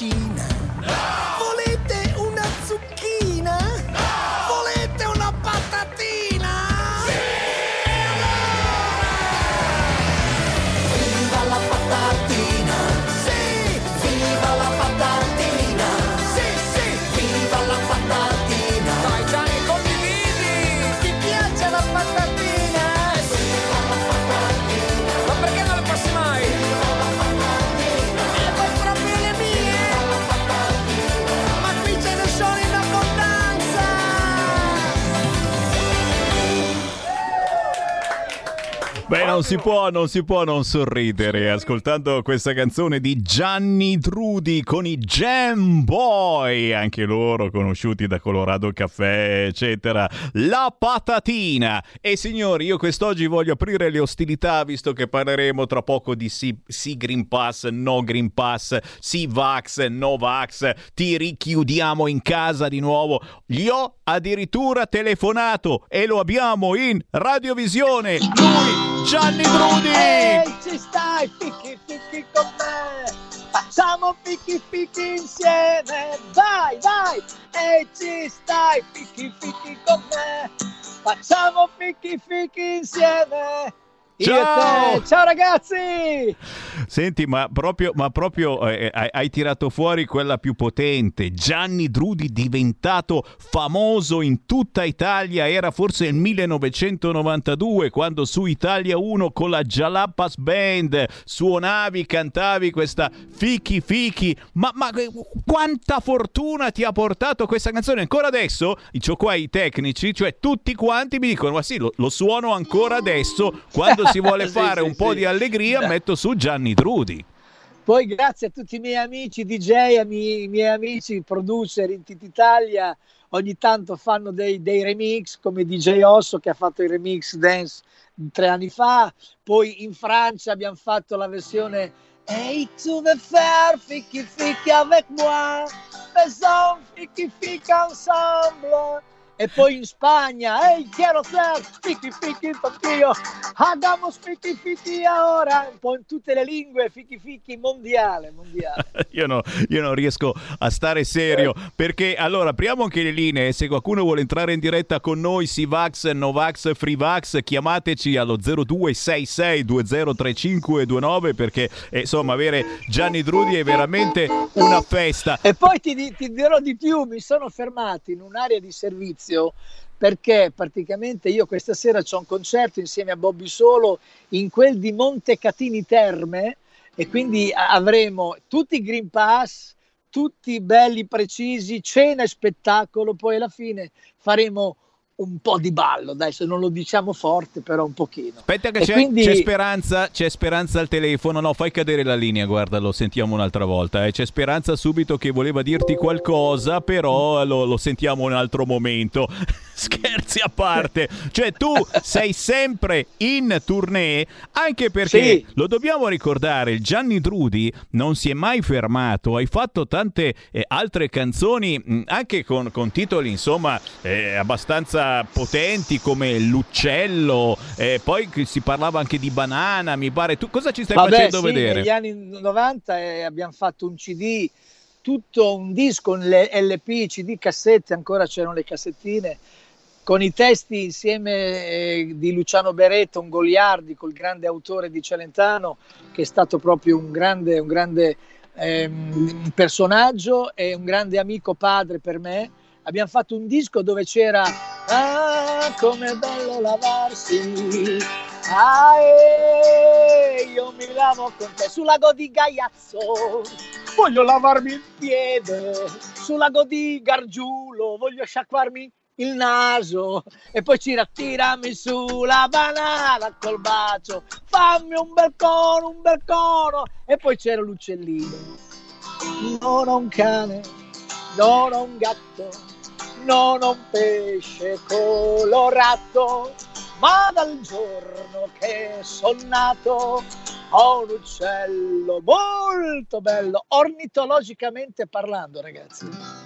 machine. Non si può, non si può non sorridere ascoltando questa canzone di Gianni Trudi con i Jam Boy, anche loro conosciuti da Colorado Caffè, eccetera. La patatina. E signori, io quest'oggi voglio aprire le ostilità, visto che parleremo tra poco di sì, sì Green Pass, no Green Pass, sì Vax, no Vax, ti richiudiamo in casa di nuovo. Gli ho addirittura telefonato e lo abbiamo in radiovisione. Lui, Gianni Brudi! Ehi, ci stai, picchi picchi con me. Facciamo picchi picchi insieme. Vai, vai. Ehi, ci stai, picchi picchi con me. Facciamo picchi picchi insieme. Ciao! Ciao ragazzi. Senti, ma proprio, ma proprio eh, hai, hai tirato fuori quella più potente. Gianni Drudi diventato famoso in tutta Italia. Era forse il 1992 quando su Italia 1 con la Jalapas Band suonavi, cantavi questa Fichi Fichi. Ma, ma eh, quanta fortuna ti ha portato questa canzone? Ancora adesso, ho qua i tecnici, cioè tutti quanti mi dicono: Ma sì, lo, lo suono ancora adesso. Quando si vuole Sì, fare sì, un po' di allegria, metto su Gianni Trudi. Poi grazie a tutti i miei amici DJ, i miei amici producer in tutta Italia, ogni tanto fanno dei, dei remix come DJ Osso che ha fatto il remix dance tre anni fa, poi in Francia abbiamo fatto la versione Hey tu veux faire fichi fichi avec moi, faisons fichi fichi ensemble. E poi in Spagna, hey quiero hacer fichi fichi contigo, hagamos fichi fichi ahora, un po' in tutte le lingue, fichi fichi mondiale, mondiale. Io, no- io non riesco a stare serio. Perché allora apriamo anche le linee. Se qualcuno vuole entrare in diretta con noi Sivax, Novax, Freevax chiamateci allo 0266 203529 perché eh, insomma avere Gianni Drudi è veramente una festa. E poi ti, ti dirò di più, mi sono fermato in un'area di servizio perché praticamente io questa sera c'ho un concerto insieme a Bobby Solo in quel di Montecatini Terme e quindi avremo tutti i Green Pass, tutti belli precisi, cena e spettacolo, poi alla fine faremo un po' di ballo, adesso non lo diciamo forte, però un pochino. Aspetta che c'è, quindi- c'è Speranza, c'è Speranza al telefono. No, fai cadere la linea, guarda, lo sentiamo un'altra volta. eh. C'è Speranza subito che voleva dirti qualcosa, però lo, lo sentiamo un altro momento. Scherzi a parte. Cioè tu sei sempre in tournée, anche perché, Sì. lo dobbiamo ricordare, Gianni Drudi non si è mai fermato. Hai fatto tante eh, altre canzoni, mh, anche con, con titoli, insomma, eh, abbastanza potenti come L'Uccello. eh, poi si parlava anche di Banana, mi pare. Tu cosa ci stai Vabbè, facendo sì, vedere? Negli anni 90 eh, abbiamo fatto un CD, tutto un disco, le LP, CD, cassette, ancora c'erano le cassettine, con i testi insieme eh, di Luciano Beretta, un Goliardi, col grande autore di Celentano, che è stato proprio un grande, un grande ehm, personaggio e un grande amico padre per me. Abbiamo fatto un disco dove c'era Ah, com'è bello lavarsi. Ah, eh, io mi lavo con te sul lago di Gaiazzo. Voglio lavarmi il piede sul lago di Gargiulo. Voglio sciacquarmi il naso e poi c'era tirami su la banana col bacio. Fammi un bel cono, un bel cono. E poi c'era l'uccellino. Non ho un cane, non ho un gatto, non ho un pesce colorato, ma dal giorno che sono nato ho un uccello molto bello, ornitologicamente parlando, ragazzi.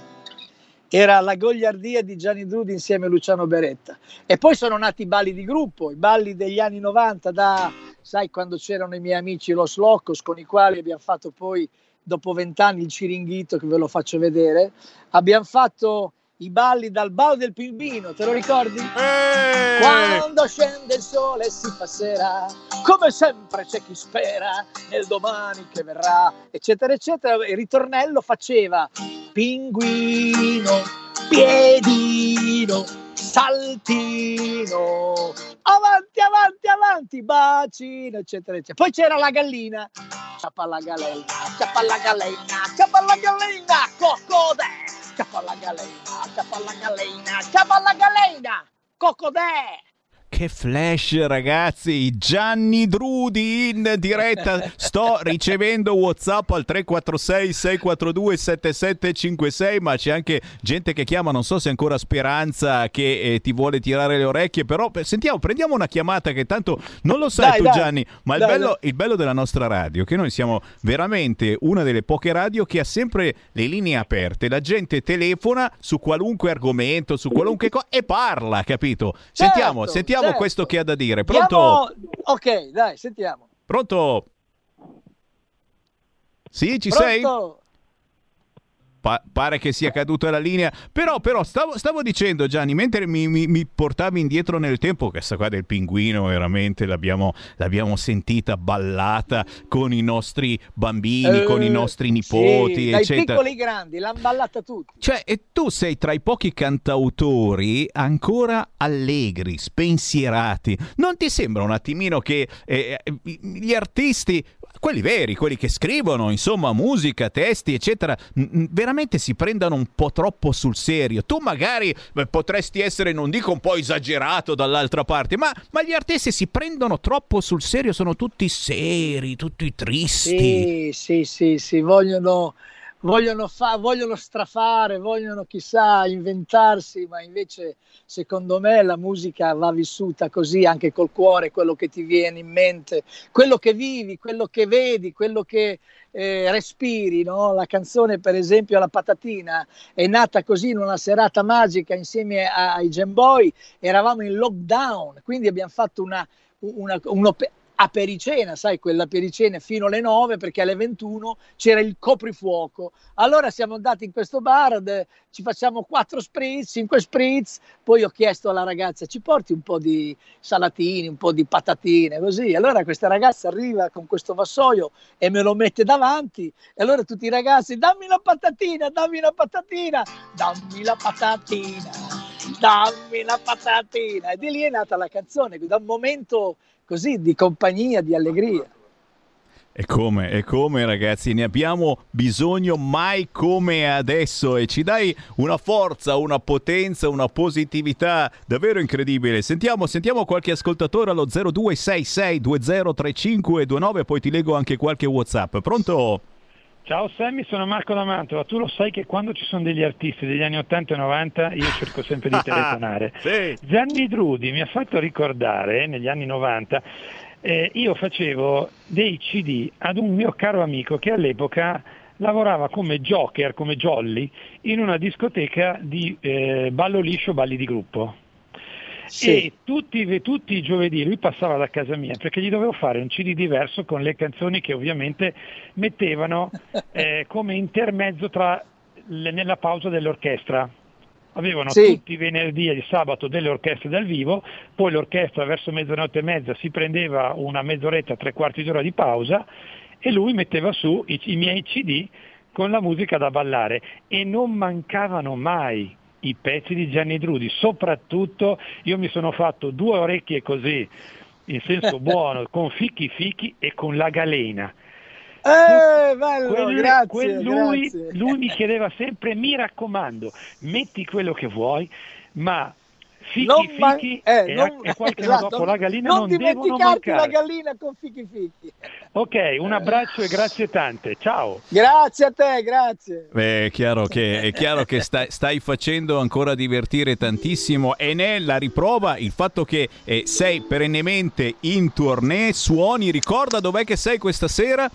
Era la gogliardia di Gianni Drudi insieme a Luciano Beretta. E poi sono nati i balli di gruppo, i balli degli anni 90, da, sai, quando c'erano i miei amici Los Locos, con i quali abbiamo fatto poi, dopo vent'anni, il Ciringhito, che ve lo faccio vedere. Abbiamo fatto i balli dal ballo del Pimbino, te lo ricordi? Quando scende il sole si fa sera, come sempre c'è chi spera nel domani che verrà, eccetera, eccetera. Il ritornello faceva pinguino, piedino, saltino, avanti, avanti, avanti, bacino, eccetera, eccetera. Poi c'era la gallina, ciappa alla galena, ciappa alla galena, ciappa alla galena, cocodè, ciappa alla galena, ciappa Che flash, ragazzi! Gianni Drudi in diretta. Sto ricevendo WhatsApp al 346 642 7756, ma c'è anche gente che chiama, non so se ancora Speranza che eh, ti vuole tirare le orecchie, però sentiamo, prendiamo una chiamata che tanto non lo sai Dai, tu dai. Gianni, ma il Dai, bello, dai. il bello della nostra radio è che noi siamo veramente una delle poche radio che ha sempre le linee aperte. La gente telefona su qualunque argomento, su qualunque cosa e parla, capito? Sentiamo, Certo, sentiamo certo. questo che ha da dire. Pronto? Diamo- Ok, dai, sentiamo. Pronto? Sì, ci sei? Pa- pare che sia caduta la linea. Però, però stavo, stavo dicendo, Gianni, mentre mi, mi- mi portavi indietro nel tempo, questa qua del pinguino, veramente l'abbiamo, l'abbiamo sentita ballata con i nostri bambini, con i Eh, nostri nipoti, sì, dai eccetera. piccoli ai grandi, l'hanno ballata tutti. Cioè, e tu sei tra i pochi cantautori ancora allegri, spensierati. Non ti sembra un attimino che eh, gli artisti quelli veri, quelli che scrivono, insomma, musica, testi, eccetera, veramente si prendano un po' troppo sul serio. Tu magari beh, potresti essere, non dico un po' esagerato dall'altra parte, ma, ma, gli artisti si prendono troppo sul serio, sono tutti seri, tutti tristi. Sì, sì, sì, sì, vogliono vogliono, fa- vogliono strafare, vogliono chissà inventarsi, ma invece secondo me la musica va vissuta così anche col cuore, quello che ti viene in mente, quello che vivi, quello che vedi, quello che eh, respiri. No? La canzone per esempio La patatina è nata così in una serata magica insieme ai Gen Boy, eravamo in lockdown, quindi abbiamo fatto una, una, un'op- a pericena, sai, quella pericena fino alle 9 perché alle 21 c'era il coprifuoco. Allora siamo andati in questo bar, ci facciamo 4 spritz, 5 spritz, poi ho chiesto alla ragazza ci porti un po' di salatini, un po' di patatine, così. Allora questa ragazza arriva con questo vassoio e me lo mette davanti e allora tutti i ragazzi dammi una patatina, dammi una patatina, dammi la patatina, dammi la patatina. E di lì è nata la canzone, da un momento così di compagnia, di allegria. E come, e come ragazzi, ne abbiamo bisogno mai come adesso e ci dai una forza, una potenza, una positività davvero incredibile. Sentiamo, sentiamo qualche ascoltatore allo 0266203529 poi ti leggo anche qualche Whatsapp. Pronto? Ciao Sammy, sono Marco da Mantova. Tu lo sai che quando ci sono degli artisti degli anni 80 e 90 io cerco sempre di telefonare. sì. Gianni Drudi mi ha fatto ricordare negli anni 90 eh, io facevo dei CD ad un mio caro amico che all'epoca lavorava come joker, come jolly, in una discoteca di eh, ballo liscio, balli di gruppo. Sì. E tutti, tutti, i giovedì lui passava da casa mia perché gli dovevo fare un CD diverso con le canzoni che ovviamente mettevano eh, come intermezzo tra le, nella pausa dell'orchestra. Avevano sì. tutti i venerdì e il sabato delle orchestre dal vivo, poi l'orchestra verso mezzanotte e mezza si prendeva una mezz'oretta, tre quarti d'ora di pausa e lui metteva su i, i miei CD con la musica da ballare e non mancavano mai i pezzi di Gianni Drudi, soprattutto io mi sono fatto due orecchie così, in senso buono, con Fichi Fichi e con la Galena. Eh, bello, quel, grazie, quel lui, grazie. lui mi chiedeva sempre, mi raccomando, metti quello che vuoi, ma fichi non fichi man- e, eh, non- e qualche esatto, dopo la gallina non non, dimenticarti la gallina con fichi fichi. Ok, un abbraccio e grazie tante. Ciao. Grazie a te, grazie. Beh, è chiaro che, è chiaro che stai, stai facendo ancora divertire tantissimo e ne la riprova il fatto che eh, sei perennemente in tournée, suoni, ricorda dov'è che sei questa sera?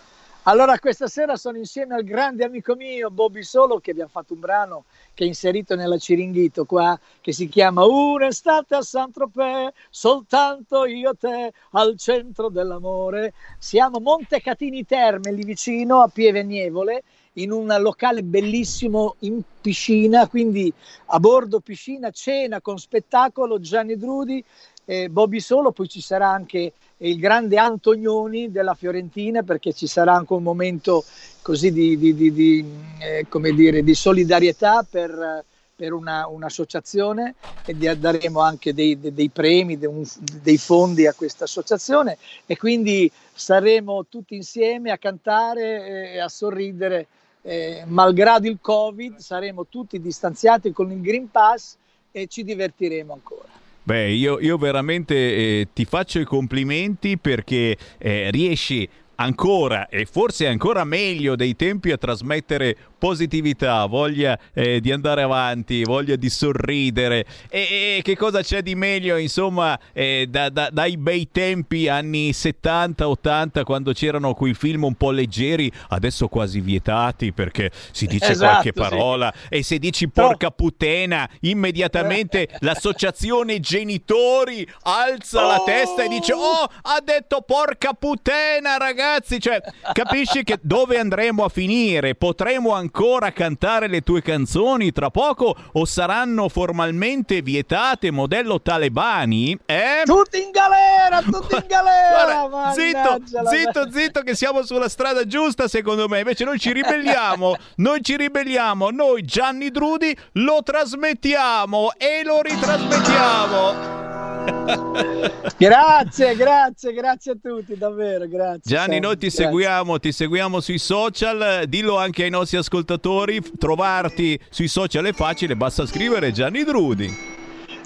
Allora, questa sera sono insieme al grande amico mio Bobby Solo, che abbiamo fatto un brano che è inserito nella Ciringhito qua, che si chiama Un'estate a Saint-Tropez, soltanto io e te, al centro dell'amore. Siamo Montecatini Terme, lì vicino, a Pieve Nievole, in un locale bellissimo in piscina, quindi a bordo piscina, cena con spettacolo, Gianni Drudi, eh, Bobby Solo, poi ci sarà anche il grande Antonioni della Fiorentina perché ci sarà anche un momento così di, di, di, di, eh, come dire, di solidarietà per, per una, un'associazione e daremo anche dei, dei- dei premi, de- un- dei fondi a questa associazione e quindi saremo tutti insieme a cantare e a sorridere. eh, malgrado il Covid saremo tutti distanziati con il Green Pass e ci divertiremo ancora. Beh, io, io veramente eh, ti faccio i complimenti perché eh, riesci ancora e forse ancora meglio dei tempi a trasmettere positività, voglia eh, di andare avanti, voglia di sorridere. E, e che cosa c'è di meglio insomma eh, da- da- dai bei tempi anni 70-80 quando c'erano quei film un po' leggeri adesso quasi vietati perché si dice Esatto, qualche sì. parola e se dici porca puttana immediatamente l'associazione genitori alza la testa e dice oh ha detto porca puttana ragazzi cioè capisci che dove andremo a finire? Potremo ancora cantare le tue canzoni tra poco o saranno formalmente vietate modello talebani eh? Tutti in galera, tutti in galera! Guarda, zitto, zitto, zitto, che siamo sulla strada giusta, secondo me. Invece noi ci ribelliamo, noi ci ribelliamo, noi Gianni Drudi lo trasmettiamo e lo ritrasmettiamo. Grazie, grazie, grazie a tutti, davvero, grazie. Gianni, noi ti grazie. seguiamo, ti seguiamo sui social, dillo anche ai nostri ascoltatori, trovarti sui social è facile, basta scrivere Gianni Drudi.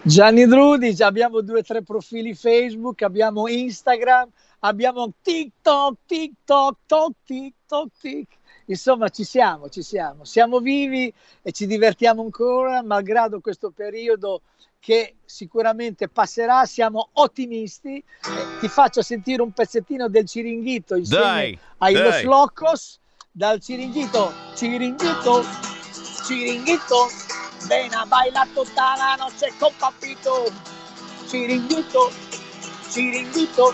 Gianni Drudi, abbiamo due o tre profili Facebook, abbiamo Instagram, abbiamo TikTok, TikTok, Tok, TikTok, Tik. Insomma, ci siamo, ci siamo. Siamo vivi e ci divertiamo ancora, malgrado questo periodo che sicuramente passerà. Siamo ottimisti. Eh, ti faccio sentire un pezzettino del Ciringhito insieme Dai, ai dai. Los Locos. Dal Ciringhito, Ciringhito, Ciringhito, ven a bailar tutta la noche con papito. Chiringuito, chiringuito,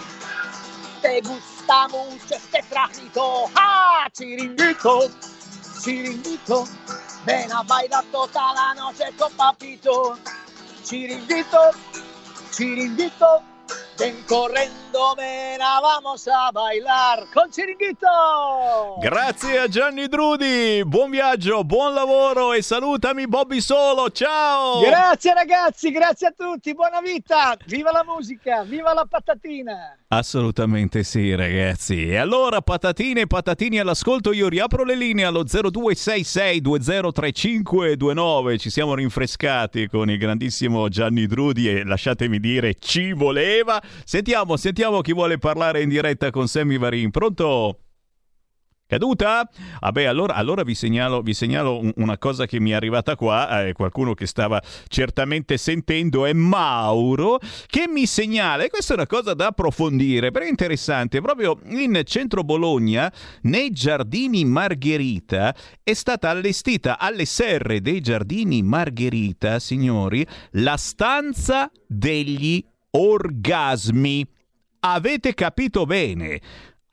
te gusta mucho este trajito. ¡Ah! Chiringuito, chiringuito, ven a bailar toda la noche con papito. Chiringuito, chiringuito, ven corriendo, ven a vamos a bailar con chiringuito. Grazie a Gianni Drudi, buon viaggio, buon lavoro e salutami Bobby Solo, ciao! Grazie ragazzi, grazie a tutti, buona vita, viva la musica, viva la patatina. Assolutamente sì, ragazzi. E allora, patatine e patatini all'ascolto, io riapro le linee allo 0266203529. Ci siamo rinfrescati con il grandissimo Gianni Drudi e lasciatemi dire, ci voleva. Sentiamo, sentiamo chi vuole parlare in diretta con Sammy Varin. Pronto? Caduta? Vabbè, allora, allora vi segnalo, vi segnalo un- una cosa che mi è arrivata qua, eh, qualcuno che stava certamente sentendo, è Mauro, che mi segnala, e questa è una cosa da approfondire, perché è interessante, proprio in centro Bologna, nei giardini Margherita, è stata allestita alle serre dei giardini Margherita, signori, la stanza degli orgasmi. Avete capito bene?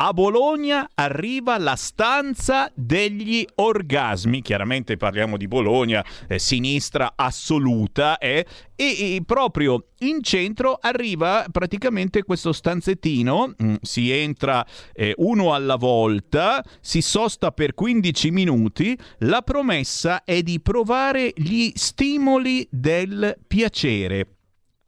A Bologna arriva la stanza degli orgasmi, chiaramente parliamo di Bologna, eh, sinistra assoluta, eh, e, e proprio in centro arriva praticamente questo stanzettino, mm, si entra eh, uno alla volta, si sosta per 15 minuti, la promessa è di provare gli stimoli del piacere.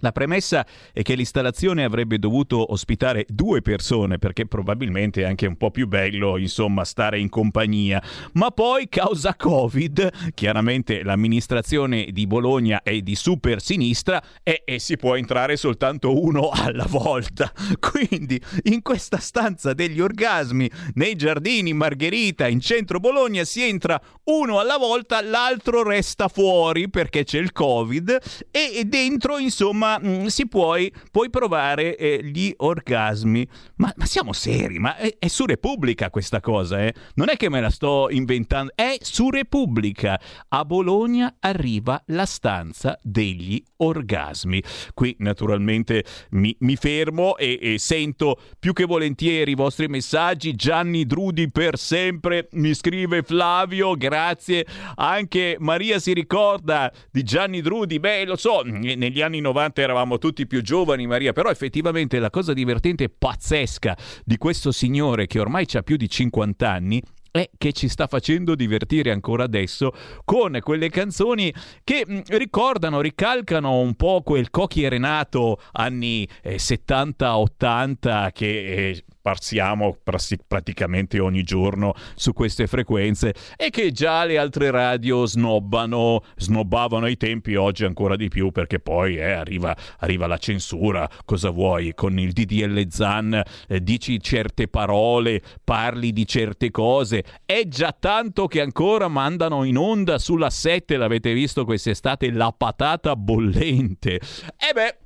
La premessa è che l'installazione avrebbe dovuto ospitare due persone perché probabilmente è anche un po' più bello, insomma, stare in compagnia. Ma poi, causa Covid, chiaramente l'amministrazione di Bologna è di super sinistra e, e si può entrare soltanto uno alla volta. Quindi, in questa stanza degli orgasmi, nei giardini Margherita, in centro Bologna, si entra uno alla volta, l'altro resta fuori perché c'è il Covid e e dentro, insomma, mh, si puoi, puoi provare eh, gli orgasmi. Ma, ma siamo seri, ma è, è su Repubblica questa cosa, eh? Non è che me la sto inventando, è su Repubblica. A Bologna arriva la stanza degli orgasmi. Qui naturalmente mi, mi fermo e, e sento più che volentieri i vostri messaggi. Gianni Drudi per sempre, mi scrive Flavio, grazie. Anche Maria si ricorda di Gianni Drudi. Beh, lo so, negli anni 90 eravamo tutti più giovani, Maria, però effettivamente la cosa divertente e pazzesca di questo signore che ormai ha più di 50 anni è che ci sta facendo divertire ancora adesso con quelle canzoni che mh, ricordano, ricalcano un po' quel Cocchi e Renato anni eh, 70-80 che eh, parsiamo prassi- praticamente ogni giorno su queste frequenze e che già le altre radio snobbano, snobbavano ai tempi, oggi ancora di più perché poi eh, arriva, arriva la censura, cosa vuoi, con il DDL Zan eh, dici certe parole, parli di certe cose, è già tanto che ancora mandano in onda sulla 7, l'avete visto quest'estate, la patata bollente. E beh,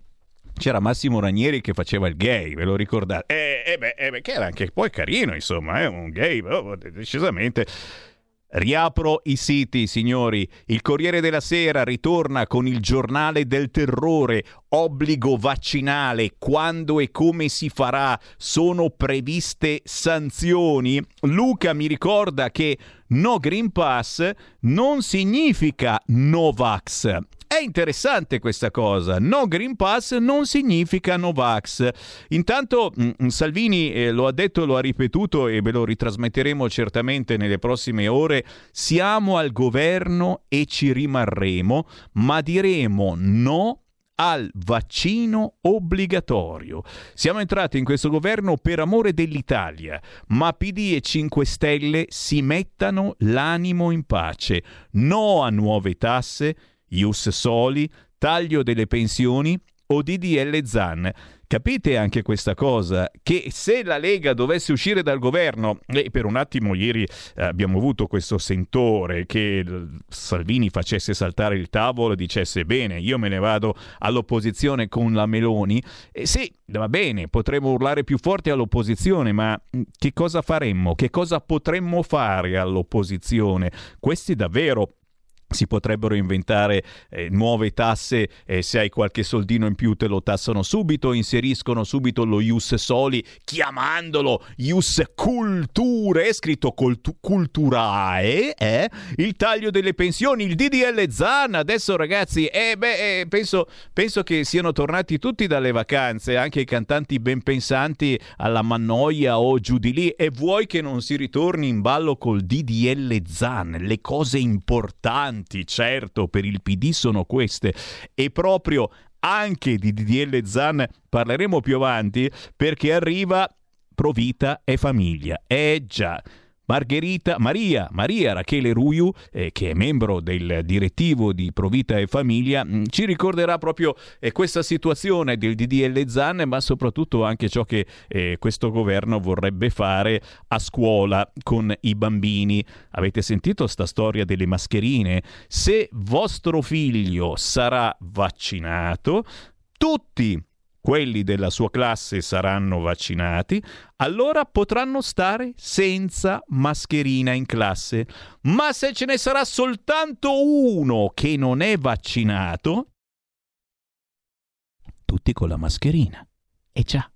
c'era Massimo Ranieri che faceva il gay, ve lo ricordate? Eh, eh beh, eh beh, che era anche poi carino, insomma, eh, un gay, oh, decisamente. Riapro i siti, signori. Il Corriere della Sera ritorna con il giornale del terrore. Obbligo vaccinale. Quando e come si farà? Sono previste sanzioni. Luca mi ricorda che no Green Pass non significa Novax. È interessante questa cosa. No Green Pass non significa Novax. Intanto mm, Salvini eh, lo ha detto lo ha ripetuto e ve lo ritrasmetteremo certamente nelle prossime ore. Siamo al governo e ci rimarremo, ma diremo no al vaccino obbligatorio. Siamo entrati in questo governo per amore dell'Italia, ma PD e 5 Stelle si mettano l'animo in pace. No a nuove tasse, Ius Soli, taglio delle pensioni o DDL Zan. Capite anche questa cosa? Che se la Lega dovesse uscire dal governo, e per un attimo ieri eh, abbiamo avuto questo sentore che Salvini facesse saltare il tavolo e dicesse bene, io me ne vado all'opposizione con la Meloni, e sì, va bene, potremmo urlare più forte all'opposizione, ma mm, che cosa faremmo? Che cosa potremmo fare all'opposizione? Questi davvero si potrebbero inventare eh, nuove tasse e se hai qualche soldino in più te lo tassano subito, inseriscono subito lo Ius Soli chiamandolo Ius Culture, scritto coltu- culturae, eh? il taglio delle pensioni, il DDL Zan, adesso ragazzi, eh, beh, eh, penso, penso che siano tornati tutti dalle vacanze, anche i cantanti ben pensanti alla Mannoia o giù di lì e vuoi che non si ritorni in ballo col DDL Zan, le cose importanti certo, per il PD sono queste. E proprio anche di DDL Zan parleremo più avanti perché arriva Provita e Famiglia. Eh già. Margherita, Maria, Maria Rachele Ruiu, eh, che è membro del direttivo di Provita e Famiglia, mh, ci ricorderà proprio eh, questa situazione del DDL Zan, ma soprattutto anche ciò che eh, questo governo vorrebbe fare a scuola con i bambini. Avete sentito sta storia delle mascherine? Se vostro figlio sarà vaccinato, tutti quelli della sua classe saranno vaccinati, allora potranno stare senza mascherina in classe. Ma se ce ne sarà soltanto uno che non è vaccinato, tutti con la mascherina. E già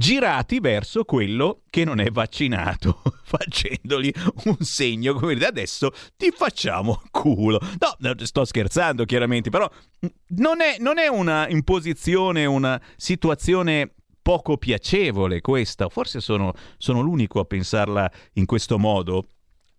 girati verso quello che non è vaccinato, facendogli un segno come dire adesso ti facciamo culo. No, sto scherzando chiaramente, però non è, non è una imposizione, una situazione poco piacevole questa, forse sono, sono l'unico a pensarla in questo modo.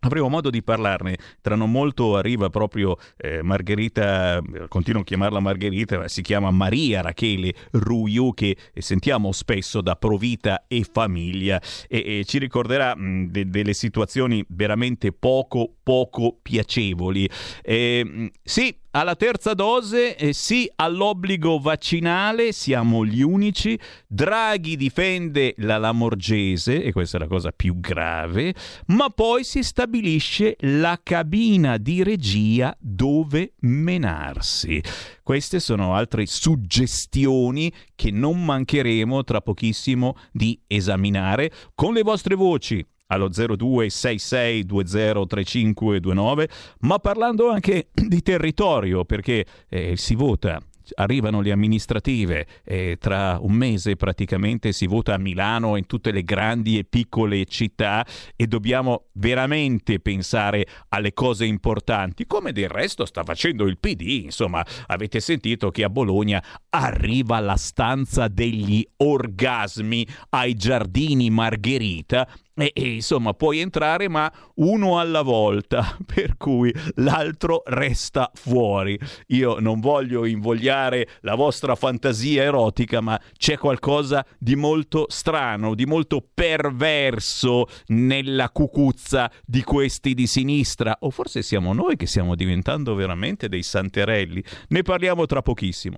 Avremo modo di parlarne. Tra non molto arriva proprio eh, Margherita, continuo a chiamarla Margherita, ma si chiama Maria Rachele Ruiu, che sentiamo spesso da Provita e Famiglia e, e ci ricorderà mh, de- delle situazioni veramente poco, poco piacevoli. Eh, sì, alla terza dose, eh, sì all'obbligo vaccinale, siamo gli unici. Draghi difende la Lamorgese, e questa è la cosa più grave, ma poi si stabilisce la cabina di regia dove menarsi. Queste sono altre suggestioni che non mancheremo tra pochissimo di esaminare con le vostre voci allo 0266203529, ma parlando anche di territorio, perché eh, si vota arrivano le amministrative e tra un mese praticamente si vota a Milano in tutte le grandi e piccole città e dobbiamo veramente pensare alle cose importanti, come del resto sta facendo il PD. Insomma, avete sentito che a Bologna arriva la stanza degli orgasmi ai giardini Margherita e, e, insomma puoi entrare ma uno alla volta, per cui l'altro resta fuori. Io non voglio invogliare la vostra fantasia erotica, ma c'è qualcosa di molto strano, di molto perverso nella cucuzza di questi di sinistra. O forse siamo noi che stiamo diventando veramente dei santerelli. Ne parliamo tra pochissimo.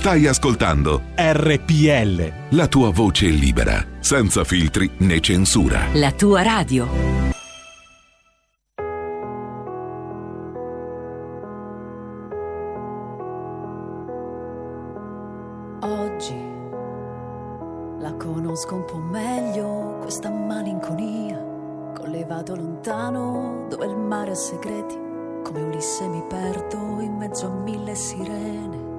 Stai ascoltando RPL. La tua voce è libera, senza filtri né censura. La tua radio. Oggi la conosco un po' meglio, questa malinconia. Collevato lontano dove il mare ha segreti. Come Ulisse mi perdo in mezzo a mille sirene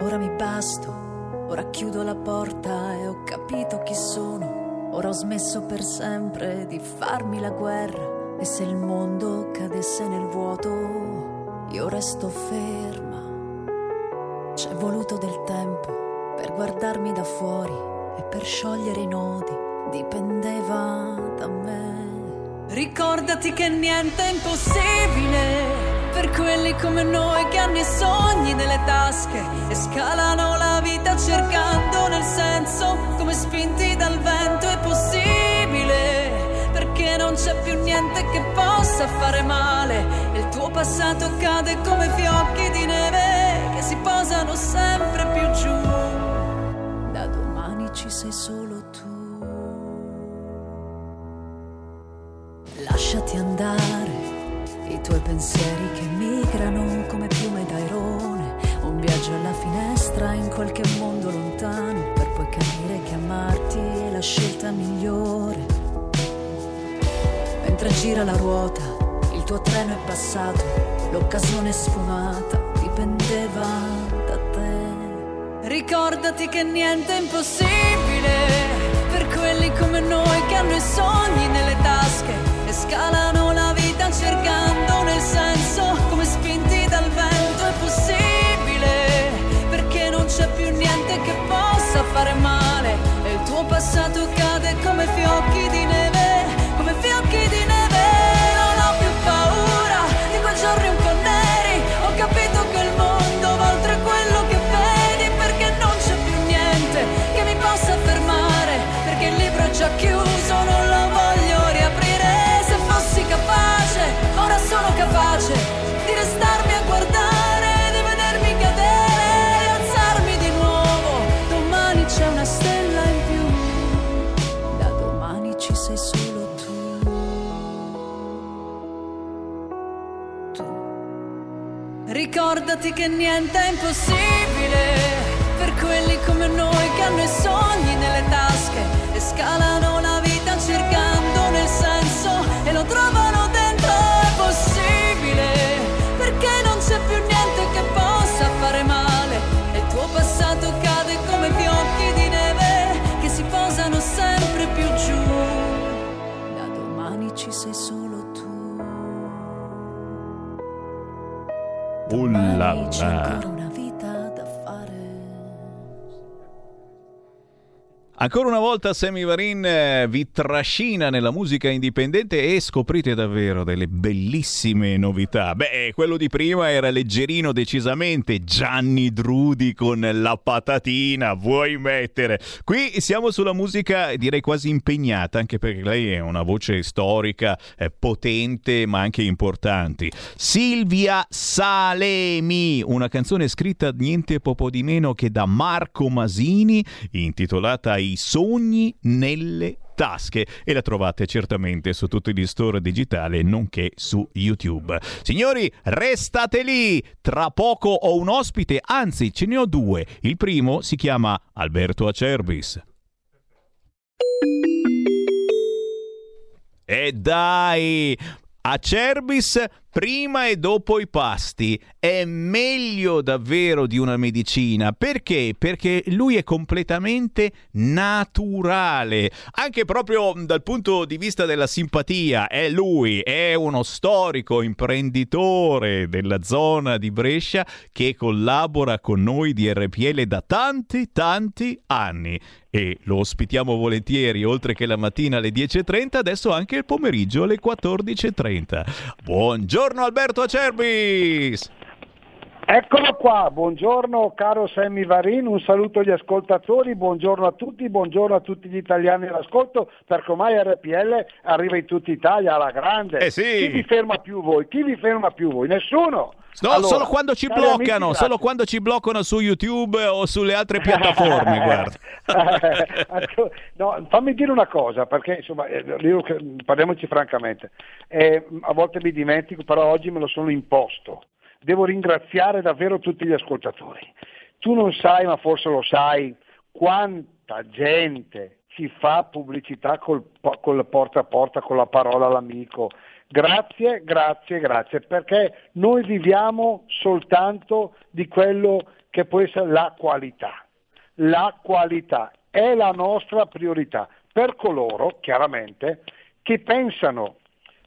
Ora mi basto, ora chiudo la porta e ho capito chi sono. Ora ho smesso per sempre di farmi la guerra e se il mondo cadesse nel vuoto, io resto ferma. C'è voluto del tempo per guardarmi da fuori e per sciogliere i nodi, dipendeva da me. Ricordati che niente è impossibile per quelli come noi che hanno i sogni nelle tasche e scalano la vita cercando nel senso come spinti dal vento è possibile perché non c'è più niente che possa fare male. E il tuo passato cade come fiocchi di neve che si posano sempre più giù. Da domani ci sei solo tu. Lasciati andare tuoi pensieri che migrano come piume d'airone, un viaggio alla finestra in qualche mondo lontano, per poi capire che amarti è la scelta migliore. Mentre gira la ruota, il tuo treno è passato, l'occasione sfumata, dipendeva da te. Ricordati che niente è impossibile per quelli come noi che hanno i sogni nelle tasche e scalano la vita cercando senso come spinti dal vento è possibile perché non c'è più niente che possa fare male e il tuo passato cade come fiocchi di neve Ricordati che niente è impossibile. Per quelli come noi che hanno i sogni nelle tasche e scalano la vita cercando nel senso e lo trovano Uh là Ancora una volta Sammy Varin eh, vi trascina nella musica indipendente e scoprite davvero delle bellissime novità. Beh, quello di prima era leggerino decisamente, Gianni Drudi con la patatina, vuoi mettere? Qui siamo sulla musica direi quasi impegnata, anche perché lei è una voce storica, eh, potente ma anche importante. Silvia Salemi, una canzone scritta niente poco di meno che da Marco Masini, intitolata I sogni nelle tasche e la trovate certamente su tutti gli store digitali nonché su YouTube. Signori, restate lì! Tra poco ho un ospite, anzi ce ne ho due. Il primo si chiama Alberto Acerbis. E dai! Acerbis prima e dopo i pasti è meglio davvero di una medicina. Perché? Perché lui è completamente naturale. Anche proprio dal punto di vista della simpatia è lui è uno storico imprenditore della zona di Brescia che collabora con noi di RPL da tanti tanti anni e lo ospitiamo volentieri oltre che la mattina alle 10.30 adesso anche il pomeriggio alle 14.30 buongiorno Alberto Acerbis Eccolo qua, buongiorno caro Sammy Varin, un saluto agli ascoltatori, buongiorno a tutti, buongiorno a tutti gli italiani all'ascolto, perché ormai RPL arriva in tutta Italia alla grande. Eh sì. Chi vi ferma più voi? Chi vi ferma più voi? Nessuno. No, Allora, solo quando ci bloccano, amici, solo quando ci bloccano su YouTube o sulle altre piattaforme, guarda. Ecco, no, fammi dire una cosa, perché insomma, eh, io- parliamoci francamente, Eh, a volte mi dimentico, però oggi me lo sono imposto. Devo ringraziare davvero tutti gli ascoltatori. Tu non sai, ma forse lo sai, quanta gente si fa pubblicità col, col porta a porta, con la parola all'amico. Grazie, grazie, grazie, perché noi viviamo soltanto di quello che può essere la qualità. La qualità è la nostra priorità per coloro, chiaramente, che pensano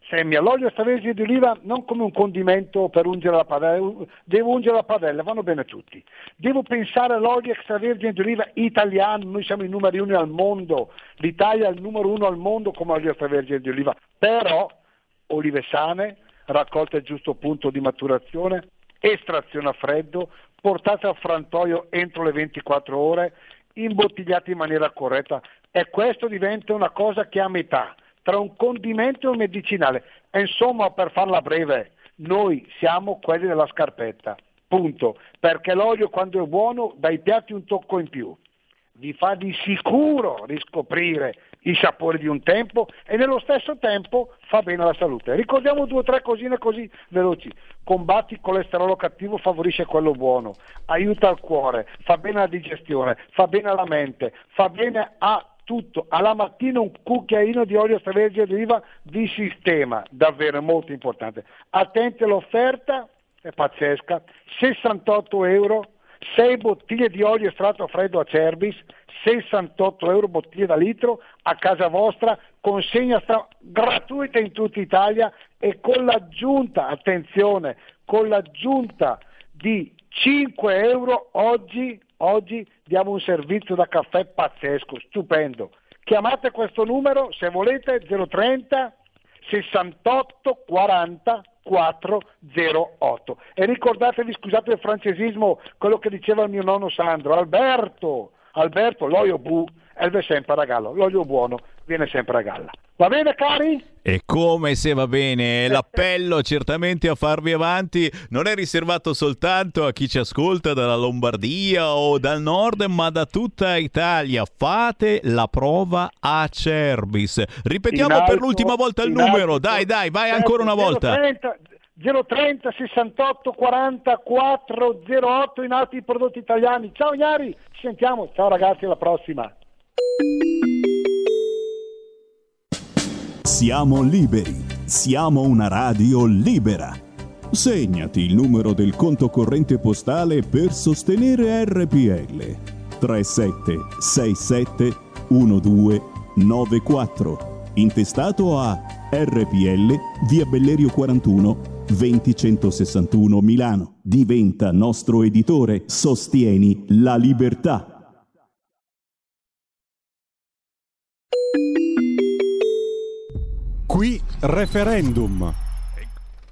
semi all'olio extravergine di oliva non come un condimento per ungere la padella, devo ungere la padella, vanno bene tutti. Devo pensare all'olio extravergine di oliva italiano, noi siamo i numeri uno al mondo, l'Italia è il numero uno al mondo come olio extravergine di oliva, però olive sane, raccolte al giusto punto di maturazione, estrazione a freddo, portate al frantoio entro le 24 ore, imbottigliate in maniera corretta. E questo diventa una cosa che è a metà tra un condimento e un medicinale. E insomma, per farla breve, noi siamo quelli della scarpetta, punto, perché l'olio quando è buono dai piatti un tocco in più, vi fa di sicuro riscoprire i sapori di un tempo e nello stesso tempo fa bene alla salute. Ricordiamo due o tre cosine così veloci. Combatti il colesterolo cattivo, favorisce quello buono, aiuta il cuore, fa bene alla digestione, fa bene alla mente, fa bene a tutto, alla mattina un cucchiaino di olio extravergine d'oliva di sistema, davvero molto importante. Attenti all'offerta, è pazzesca, 68 euro, 6 bottiglie di olio estratto freddo a Cerbis, 68 euro bottiglie da litro a casa vostra, consegna stra- gratuita in tutta Italia e con l'aggiunta, attenzione, con l'aggiunta di 5 euro oggi, oggi diamo un servizio da caffè pazzesco, stupendo. Chiamate questo numero se volete 030 68 40 408 e ricordatevi, scusate il francesismo, quello che diceva il mio nonno Sandro, Alberto, Alberto, l'olio bu, elve sempre a gallo, l'olio buono viene sempre a galla. Va bene cari? E come se va bene, l'appello certamente a farvi avanti non è riservato soltanto a chi ci ascolta dalla Lombardia o dal nord, ma da tutta Italia. Fate la prova a Cerbis. Ripetiamo alto, per l'ultima volta il numero, alto. dai dai, vai ancora una volta. 030, 030 68 40 408 in altri prodotti italiani. Ciao Ignari, ci sentiamo. Ciao ragazzi, alla prossima. Siamo liberi, siamo una radio libera. Segnati il numero del conto corrente postale per sostenere RPL 3767 1294 intestato a RPL via Bellerio 41 20161 Milano. Diventa nostro editore, sostieni la libertà. Referendum.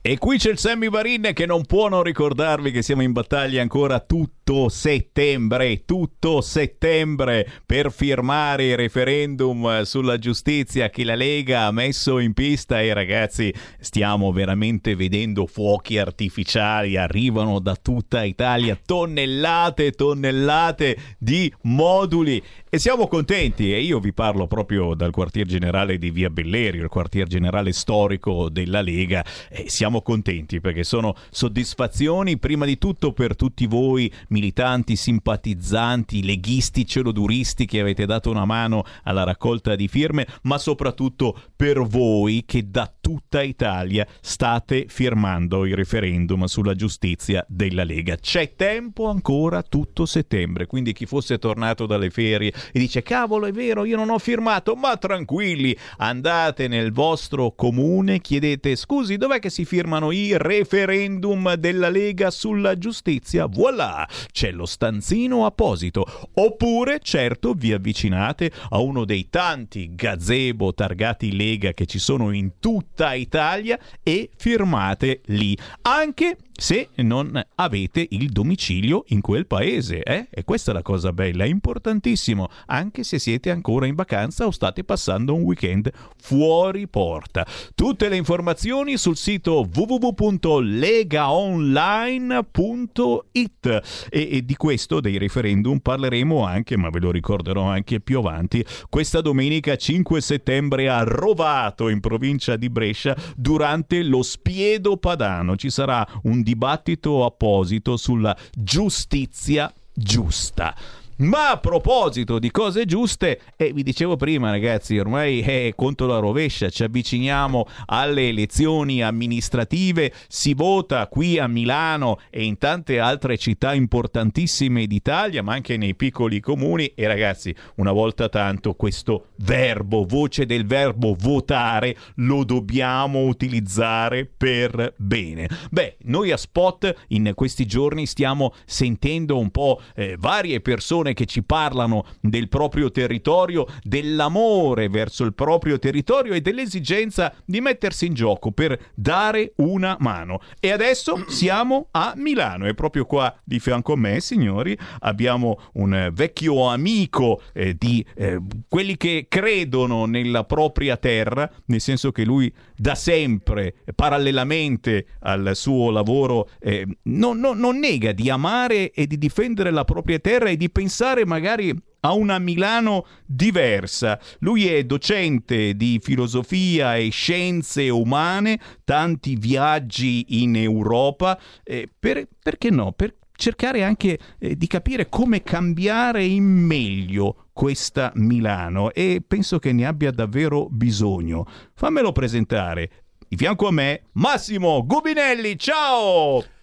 E qui c'è il Sammy Varin che non può non ricordarvi che siamo in battaglia ancora tutto settembre, tutto settembre per firmare il referendum sulla giustizia. Che la Lega ha messo in pista e ragazzi stiamo veramente vedendo fuochi artificiali, arrivano da tutta Italia tonnellate e tonnellate di moduli. E siamo contenti e io vi parlo proprio dal quartier generale di Via Bellerio, il quartier generale storico della Lega. E siamo contenti perché sono soddisfazioni prima di tutto per tutti voi militanti, simpatizzanti, leghisti, celoduristi che avete dato una mano alla raccolta di firme, ma soprattutto per voi che da tutta Italia state firmando il referendum sulla giustizia della Lega. C'è tempo ancora tutto settembre, quindi chi fosse tornato dalle ferie e dice cavolo è vero io non ho firmato, ma tranquilli, andate nel vostro comune, chiedete scusi dov'è che si firmano i referendum della Lega sulla giustizia? Voilà, c'è lo stanzino apposito. Oppure, certo, vi avvicinate a uno dei tanti gazebo targati Lega che ci sono in tutta Italia e firmate lì. Anche se non avete il domicilio in quel paese, eh? E questa è la cosa bella, è importantissimo, anche se siete ancora in vacanza o state passando un weekend fuori porta. Tutte le informazioni sul sito www.legaonline.it e, e di questo, dei referendum, parleremo anche, ma ve lo ricorderò anche più avanti, questa domenica 5 settembre a Rovato, in provincia di Brescia, durante lo Spiedo Padano. Ci sarà un dibattito apposito sulla giustizia giusta. Ma a proposito di cose giuste, eh, vi dicevo prima ragazzi, ormai è conto la rovescia, ci avviciniamo alle elezioni amministrative, si vota qui a Milano e in tante altre città importantissime d'Italia, ma anche nei piccoli comuni e ragazzi, una volta tanto questo verbo, voce del verbo votare, lo dobbiamo utilizzare per bene. Beh, noi a Spot in questi giorni stiamo sentendo un po' eh, varie persone che ci parlano del proprio territorio, dell'amore verso il proprio territorio e dell'esigenza di mettersi in gioco per dare una mano. E adesso siamo a Milano e proprio qua di fianco a me, signori, abbiamo un vecchio amico eh, di eh, quelli che credono nella propria terra, nel senso che lui da sempre, parallelamente al suo lavoro, eh, non, non- non nega di amare e di difendere la propria terra e di pensare magari a una Milano diversa. Lui è docente di filosofia e scienze umane, tanti viaggi in Europa, eh, per- perché no? Per cercare anche eh, di capire come cambiare in meglio questa Milano e penso che ne abbia davvero bisogno. Fammelo presentare. Di fianco a me, Massimo Gubinelli, ciao!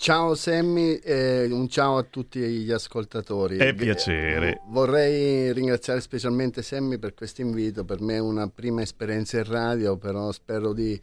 Ciao Sammy e un ciao a tutti gli ascoltatori. È piacere. Vorrei ringraziare specialmente Sammy per questo invito, per me è una prima esperienza in radio, però spero di,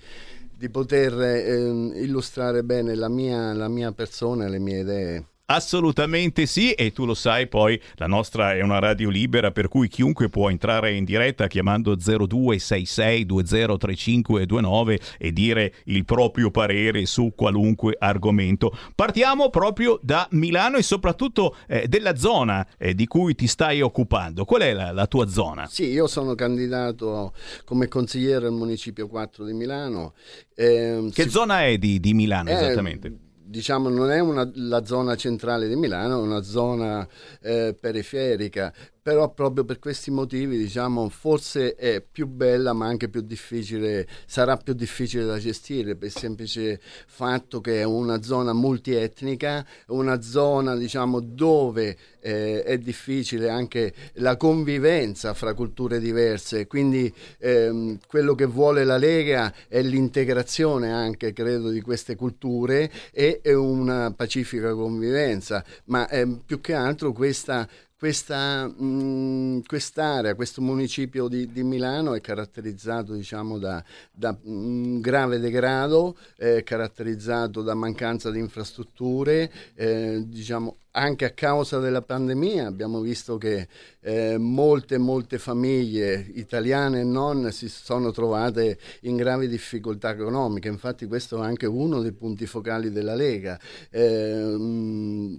di poter ehm, illustrare bene la mia, la mia persona e le mie idee. Assolutamente sì, e tu lo sai poi, la nostra è una radio libera per cui chiunque può entrare in diretta chiamando 0266203529 e dire il proprio parere su qualunque argomento. Partiamo proprio da Milano e soprattutto eh, della zona eh, di cui ti stai occupando. Qual è la, la tua zona? Sì, io sono candidato come consigliere al Municipio 4 di Milano. Ehm, Che si- zona è di, di Milano Eh, esattamente? Diciamo non è una- la zona centrale di Milano, è una zona eh, periferica, però proprio per questi motivi diciamo forse è più bella ma anche più difficile, sarà più difficile da gestire per il semplice fatto che è una zona multietnica, una zona diciamo dove eh, è difficile anche la convivenza fra culture diverse, quindi ehm, quello che vuole la Lega è l'integrazione anche credo di queste culture e una pacifica convivenza, ma ehm, più che altro questa questa, mh, quest'area, questo municipio di, di Milano è caratterizzato diciamo, da, da un grave degrado, è caratterizzato da mancanza di infrastrutture, eh, diciamo, anche a causa della pandemia abbiamo visto che eh, molte, molte famiglie italiane e non si sono trovate in gravi difficoltà economiche, infatti questo è anche uno dei punti focali della Lega, eh,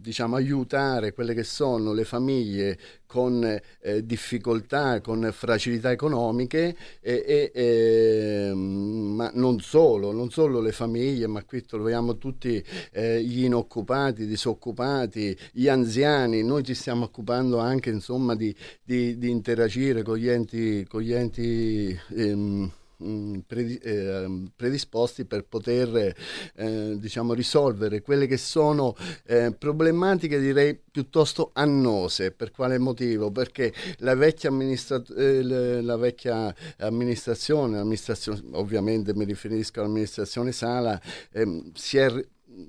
diciamo aiutare quelle che sono le famiglie con eh, difficoltà, con fragilità economiche, e, e, e, ma non solo, non solo le famiglie, ma qui troviamo tutti eh, gli inoccupati, i disoccupati, gli anziani, noi ci stiamo occupando anche insomma di, di- di interagire con gli enti, con gli enti ehm, predisposti per poter eh, diciamo risolvere quelle che sono eh, problematiche direi piuttosto annose. Per quale motivo? Perché la vecchia, amministra- eh, la vecchia amministrazione, amministrazione ovviamente mi riferisco all'amministrazione Sala ehm, si è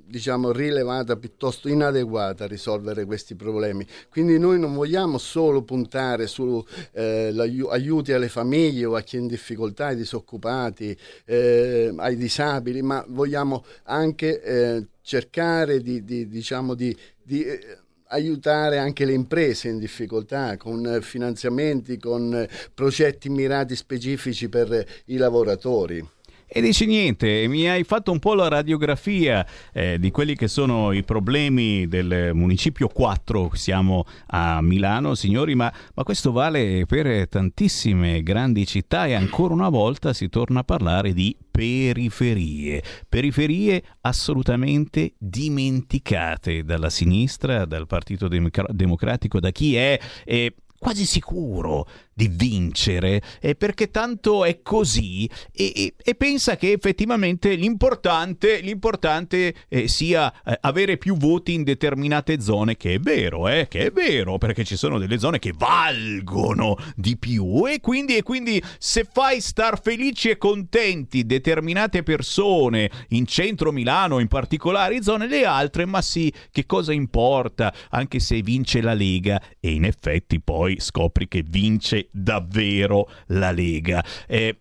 diciamo rilevata piuttosto inadeguata a risolvere questi problemi. Quindi noi non vogliamo solo puntare su eh, aiuti alle famiglie o a chi è in difficoltà, ai disoccupati, eh, ai disabili, ma vogliamo anche eh, cercare di, di, diciamo di, di eh, aiutare anche le imprese in difficoltà con finanziamenti, con progetti mirati specifici per i lavoratori. E dici niente, mi hai fatto un po' la radiografia eh, di quelli che sono i problemi del municipio 4, siamo a Milano signori, ma, ma questo vale per tantissime grandi città e ancora una volta si torna a parlare di periferie, periferie assolutamente dimenticate dalla sinistra, dal Partito Democra- Democratico, da chi è... eh, quasi sicuro di vincere, eh, perché tanto è così e, e- e pensa che effettivamente l'importante, l'importante eh, sia eh, avere più voti in determinate zone, che è vero, eh, che è vero, perché ci sono delle zone che valgono di più e quindi, e quindi se fai star felici e contenti determinate persone in centro Milano, in particolari zone, le altre, ma sì, che cosa importa, anche se vince la Lega e in effetti poi scopri che vince davvero la Lega. Eh,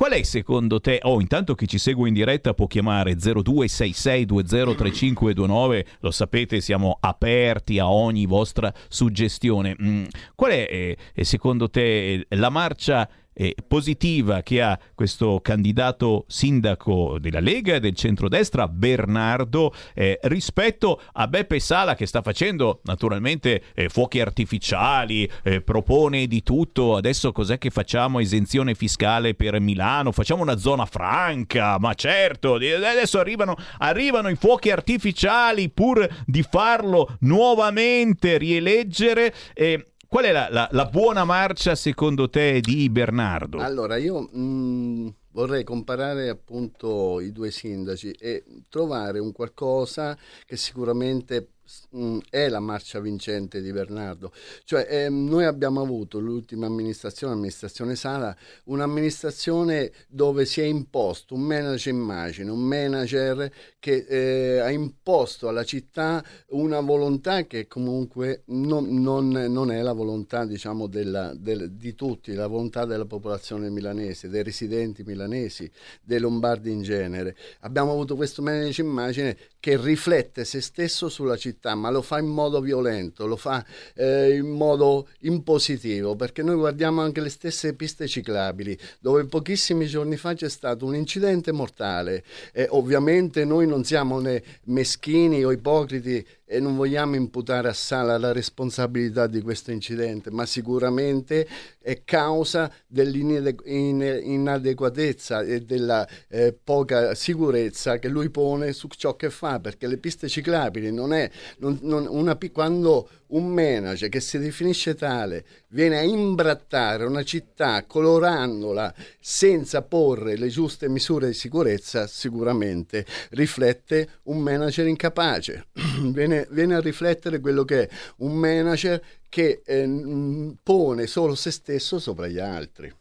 Qual è secondo te? Oh, intanto chi ci segue in diretta può chiamare 0266203529, lo sapete, siamo aperti a ogni vostra suggestione. Mm, Qual è eh, eh, secondo te eh, la marcia eh, positiva che ha questo candidato sindaco della Lega e del centrodestra, Bernardo, eh, rispetto a Beppe Sala che sta facendo naturalmente eh, fuochi artificiali, eh, propone di tutto, adesso cos'è che facciamo? Esenzione fiscale per Milano, facciamo una zona franca, ma certo, adesso arrivano, arrivano i fuochi artificiali pur di farlo nuovamente rieleggere. eh, Qual è la, la- la buona marcia secondo te di Bernardo? Allora, io mh, vorrei comparare appunto i due sindaci e trovare un qualcosa che sicuramente mh, è la marcia vincente di Bernardo. Cioè, ehm, noi abbiamo avuto l'ultima amministrazione, l'amministrazione Sala, un'amministrazione dove si è imposto un manager immagine, un manager che eh, ha imposto alla città una volontà che comunque non, non- non è la volontà diciamo, della- del- di tutti, la volontà della popolazione milanese, dei residenti milanesi, dei lombardi in genere. Abbiamo avuto questo manager immagine che riflette se stesso sulla città, ma lo fa in modo violento, lo fa eh, in modo impositivo, perché noi guardiamo anche le stesse piste ciclabili, dove pochissimi giorni fa c'è stato un incidente mortale. E ovviamente noi non siamo né meschini o ipocriti e non vogliamo imputare a Sala la responsabilità di questo incidente, ma sicuramente è causa dell'inadeguatezza e della eh, poca sicurezza che lui pone su ciò che fa, perché le piste ciclabili non è non- non- una, quando un manager che si definisce tale viene a imbrattare una città colorandola senza porre le giuste misure di sicurezza, sicuramente riflette un manager incapace, viene, viene a riflettere quello che è un manager che eh, pone solo se stesso sopra gli altri.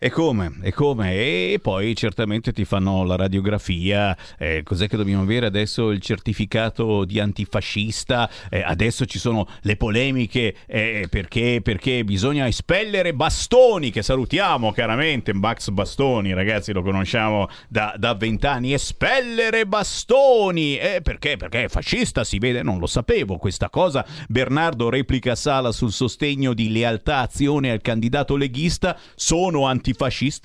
E come? E come? E poi certamente ti fanno la radiografia, eh, cos'è che dobbiamo avere adesso? Il certificato di antifascista, eh, adesso ci sono le polemiche. Eh, perché, perché bisogna espellere Bastoni, che salutiamo chiaramente, Max Bastoni, ragazzi lo conosciamo da vent'anni, espellere Bastoni, eh, perché? Perché è fascista, si vede, non lo sapevo questa cosa, Bernardo replica Sala sul sostegno di lealtà azione al candidato leghista, sono antifascista,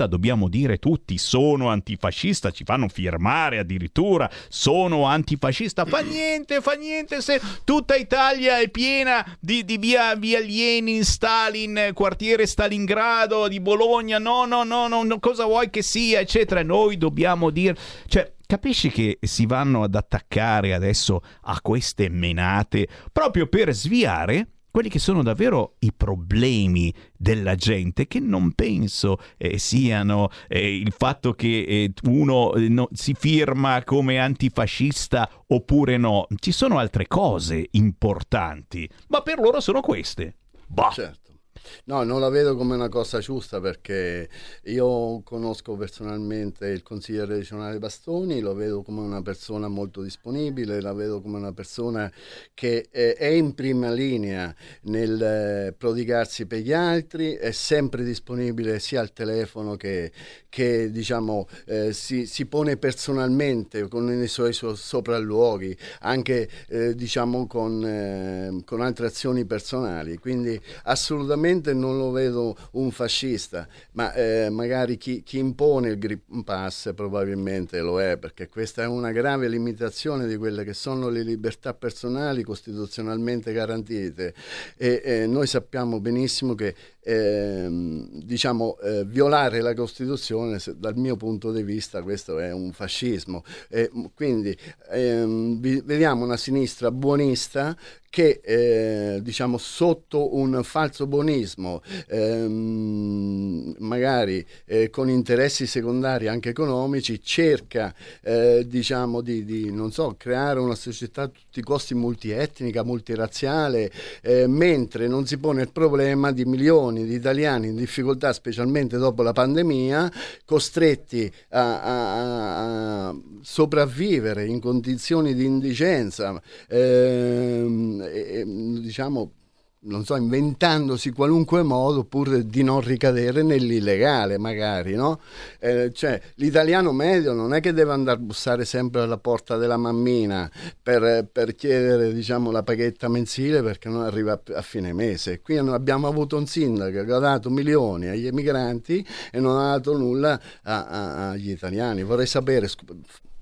dobbiamo dire tutti, sono antifascista, ci fanno firmare addirittura, sono antifascista, fa niente, fa niente se tutta Italia è piena di, di via, via Lenin, Stalin, quartiere Stalingrado, di Bologna, no, no, no, no, cosa vuoi che sia, eccetera, noi dobbiamo dire, cioè... Capisci che si vanno ad attaccare adesso a queste menate proprio per sviare quelli che sono davvero i problemi della gente, che non penso eh, siano eh, il fatto che eh, uno eh, no- si firma come antifascista oppure no. Ci sono altre cose importanti, ma per loro sono queste. Bah. Certo. No, non la vedo come una cosa giusta perché io conosco personalmente il consigliere regionale Bastoni, lo vedo come una persona molto disponibile, la vedo come una persona che eh, è in prima linea nel eh, prodigarsi per gli altri, è sempre disponibile sia al telefono che, che diciamo, eh, si, si pone personalmente con i suoi so- sopralluoghi, anche eh, diciamo con, eh, con altre azioni personali. Quindi assolutamente non lo vedo un fascista, ma eh, magari chi, chi impone il Green Pass probabilmente lo è, perché questa è una grave limitazione di quelle che sono le libertà personali costituzionalmente garantite. E eh, noi sappiamo benissimo che ehm, diciamo, eh, violare la Costituzione, se- dal mio punto di vista questo è un fascismo. E, m- quindi ehm, vediamo una sinistra buonista che eh, diciamo sotto un falso buonismo, ehm, magari eh, con interessi secondari anche economici, cerca eh, diciamo di, di, so, creare una società a tutti i costi multietnica, multirazziale, eh, mentre non si pone il problema di milioni di italiani in difficoltà, specialmente dopo la pandemia, costretti a, a- a sopravvivere in condizioni di indigenza, ehm, e, diciamo non so, inventandosi qualunque modo pur di non ricadere nell'illegale, magari, no? Eh, cioè, l'italiano medio non è che deve andare a bussare sempre alla porta della mammina per, per chiedere, diciamo, la paghetta mensile perché non arriva a, fine mese. Qui abbiamo avuto un sindaco che ha dato milioni agli emigranti e non ha dato nulla a- a- agli italiani. Vorrei sapere,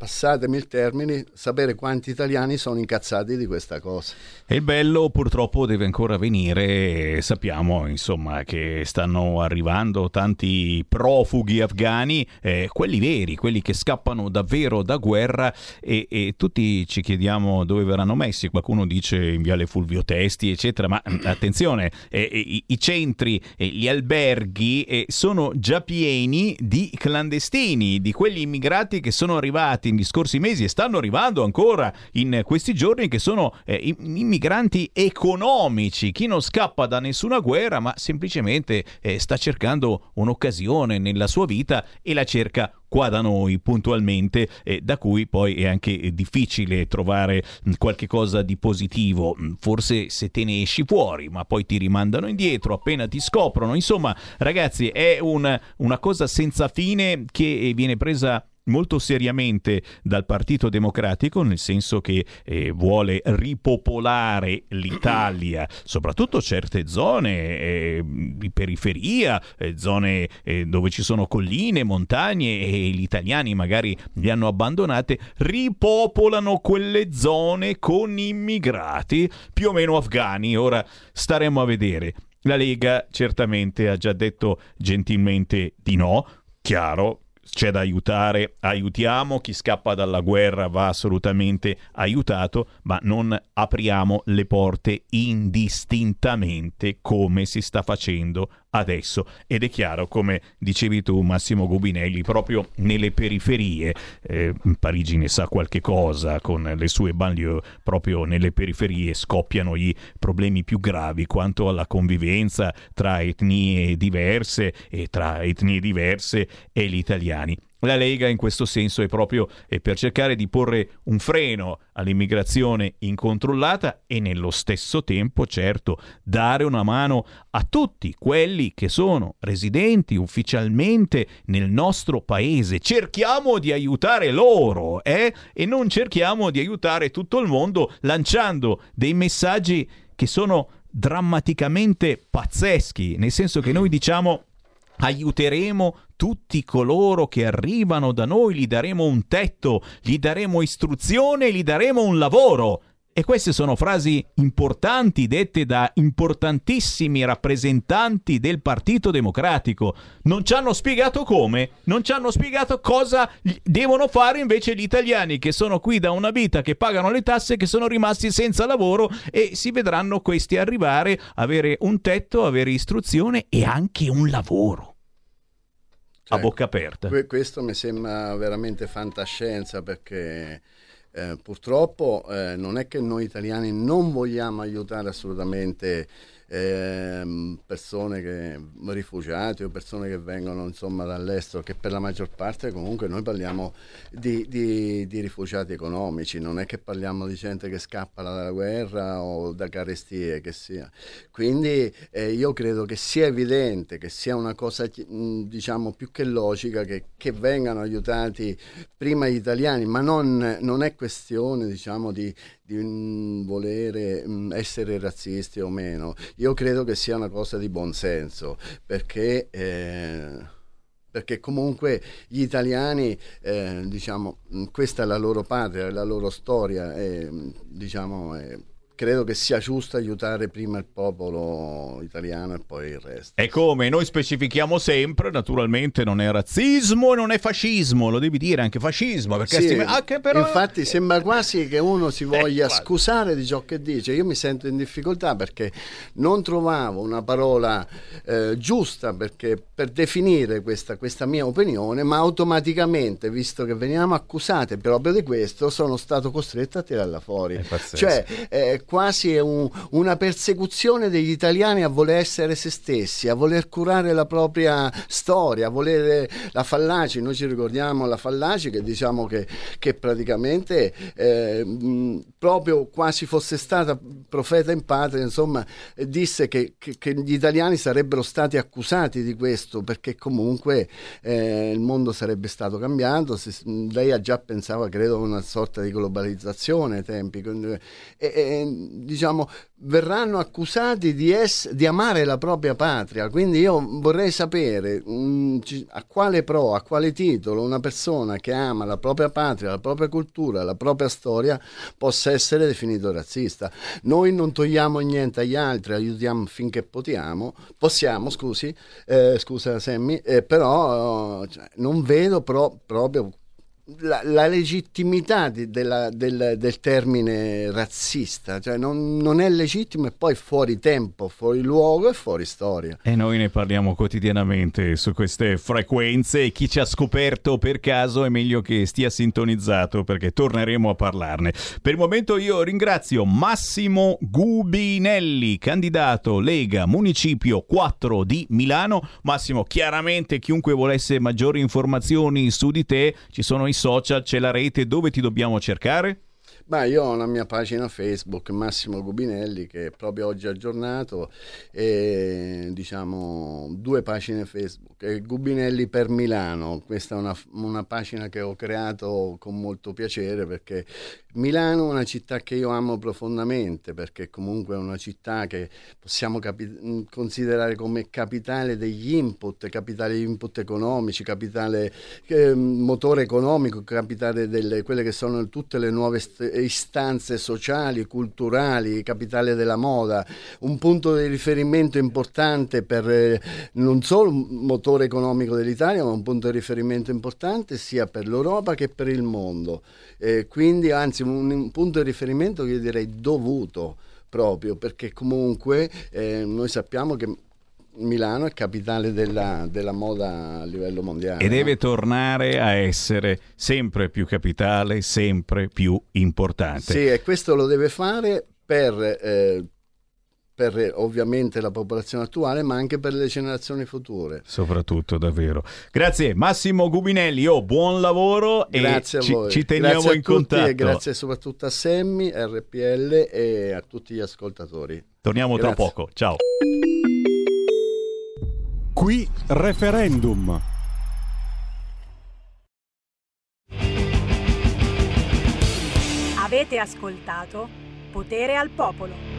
passatemi il termine, sapere quanti italiani sono incazzati di questa cosa. E il bello purtroppo deve ancora venire, sappiamo insomma che stanno arrivando tanti profughi afghani, eh, quelli veri, quelli che scappano davvero da guerra e, e tutti ci chiediamo dove verranno messi, qualcuno dice in viale Fulvio Testi eccetera, ma attenzione, eh, eh, i, i centri, eh, gli alberghi eh, sono già pieni di clandestini, di quegli immigrati che sono arrivati negli scorsi mesi e stanno arrivando ancora in questi giorni che sono eh, immigranti economici, chi non scappa da nessuna guerra ma semplicemente eh, sta cercando un'occasione nella sua vita e la cerca qua da noi puntualmente, eh, da cui poi è anche eh, difficile trovare mh, qualche cosa di positivo. Mh, Forse se te ne esci fuori, ma poi ti rimandano indietro appena ti scoprono. Insomma, ragazzi, è un- una cosa senza fine che eh, viene presa molto seriamente dal Partito Democratico, nel senso che eh, vuole ripopolare l'Italia, soprattutto certe zone eh, di periferia, eh, zone eh, dove ci sono colline, montagne e gli italiani magari li hanno abbandonate, ripopolano quelle zone con immigrati più o meno afghani. Ora staremo a vedere. La Lega certamente ha già detto gentilmente di no, chiaro, c'è da aiutare, aiutiamo, chi scappa dalla guerra va assolutamente aiutato, ma non apriamo le porte indistintamente come si sta facendo adesso. Ed è chiaro, come dicevi tu Massimo Gubinelli, proprio nelle periferie, eh, Parigi ne sa qualche cosa con le sue banlieue, proprio nelle periferie scoppiano i problemi più gravi quanto alla convivenza tra etnie diverse e tra etnie diverse e gli italiani. La Lega in questo senso è proprio per cercare di porre un freno all'immigrazione incontrollata e nello stesso tempo, certo, dare una mano a tutti quelli che sono residenti ufficialmente nel nostro paese. Cerchiamo di aiutare loro eh? e non cerchiamo di aiutare tutto il mondo lanciando dei messaggi che sono drammaticamente pazzeschi, nel senso che noi diciamo aiuteremo tutti coloro che arrivano da noi, gli daremo un tetto, gli daremo istruzione, gli daremo un lavoro. E queste sono frasi importanti dette da importantissimi rappresentanti del Partito Democratico. Non ci hanno spiegato come, non ci hanno spiegato cosa devono fare invece gli italiani che sono qui da una vita, che pagano le tasse, che sono rimasti senza lavoro e si vedranno questi arrivare, avere un tetto, avere istruzione e anche un lavoro. A bocca aperta. Que- questo mi sembra veramente fantascienza perché eh, purtroppo eh, non è che noi italiani non vogliamo aiutare assolutamente ehm, persone che rifugiati o persone che vengono insomma dall'estero che per la maggior parte comunque noi parliamo di, di- di rifugiati economici non è che parliamo di gente che scappa dalla guerra o da carestie che sia. Quindi eh, io credo che sia evidente che sia una cosa diciamo più che logica che, che vengano aiutati prima gli italiani ma non, non è questione diciamo di, di mm, volere mm, essere razzisti o meno. Io credo che sia una cosa di buonsenso perché. eh, perché comunque gli italiani, eh, diciamo, mh, questa è la loro patria, la loro storia, e, mh, diciamo, eh, credo che sia giusto aiutare prima il popolo italiano e poi il resto. E come noi specifichiamo sempre, naturalmente non è razzismo e non è fascismo, lo devi dire anche fascismo, perché Sì, sti- anche però... Infatti sembra quasi che uno si voglia guarda. scusare di ciò che dice. Io mi sento in difficoltà perché non trovavo una parola eh, giusta perché- per definire questa, questa mia opinione, ma automaticamente, visto che veniamo accusate proprio di questo, sono stato costretto a tirarla fuori. Cioè, è quasi un- una persecuzione degli italiani a voler essere se stessi, a voler curare la propria storia, a volere la Fallaci. Noi ci ricordiamo la Fallaci che diciamo che, che praticamente eh, mh, proprio quasi fosse stata profeta in patria, insomma, eh, disse che, che- che gli italiani sarebbero stati accusati di questo perché comunque eh, il mondo sarebbe stato cambiato. Se- lei ha già pensava, credo, a una sorta di globalizzazione ai tempi. e- e, diciamo, verranno accusati di, ess- di amare la propria patria. Quindi io vorrei sapere mm, ci- a quale pro, a quale titolo una persona che ama la propria patria, la propria cultura, la propria storia possa essere definito razzista. Noi non togliamo niente agli altri, aiutiamo finché potiamo, possiamo, scusi, eh, scusa Sammy, eh, però eh, non vedo pro- proprio la, la legittimità di- della- del, del termine razzista, cioè non, non è legittimo e poi fuori tempo, fuori luogo e fuori storia. E noi ne parliamo quotidianamente su queste frequenze e chi ci ha scoperto per caso è meglio che stia sintonizzato perché torneremo a parlarne. Per il momento io ringrazio Massimo Gubinelli, candidato Lega Municipio 4 di Milano. Massimo, chiaramente chiunque volesse maggiori informazioni su di te, ci sono i social, c'è la rete, dove ti dobbiamo cercare? Ma io ho una mia pagina Facebook, Massimo Gubinelli, che proprio oggi è aggiornato, e diciamo due pagine Facebook. Gubinelli per Milano, questa è una, una pagina che ho creato con molto piacere perché Milano è una città che io amo profondamente, perché comunque è una città che possiamo capi- mh, considerare come capitale degli input, capitale degli input economici, capitale eh, motore economico, capitale delle quelle che sono tutte le nuove st- istanze sociali, culturali, capitale della moda, un punto di riferimento importante per eh, non solo un motore economico dell'Italia, ma un punto di riferimento importante sia per l'Europa che per il mondo. Eh, quindi, anzi, un, un punto di riferimento che io direi dovuto proprio perché comunque eh, noi sappiamo che Milano è capitale della, della moda a livello mondiale. E no? deve tornare a essere sempre più capitale, sempre più importante. Sì, e questo lo deve fare per, eh, per eh, ovviamente la popolazione attuale, ma anche per le generazioni future. Soprattutto, davvero. Grazie Massimo Gubinelli, oh, buon lavoro Grazie e a ci, voi. ci teniamo Grazie a in tutti contatto. E grazie soprattutto a Semmi, RPL e a tutti gli ascoltatori. Torniamo tra Grazie. poco, ciao. Qui referendum. Avete ascoltato Potere al Popolo.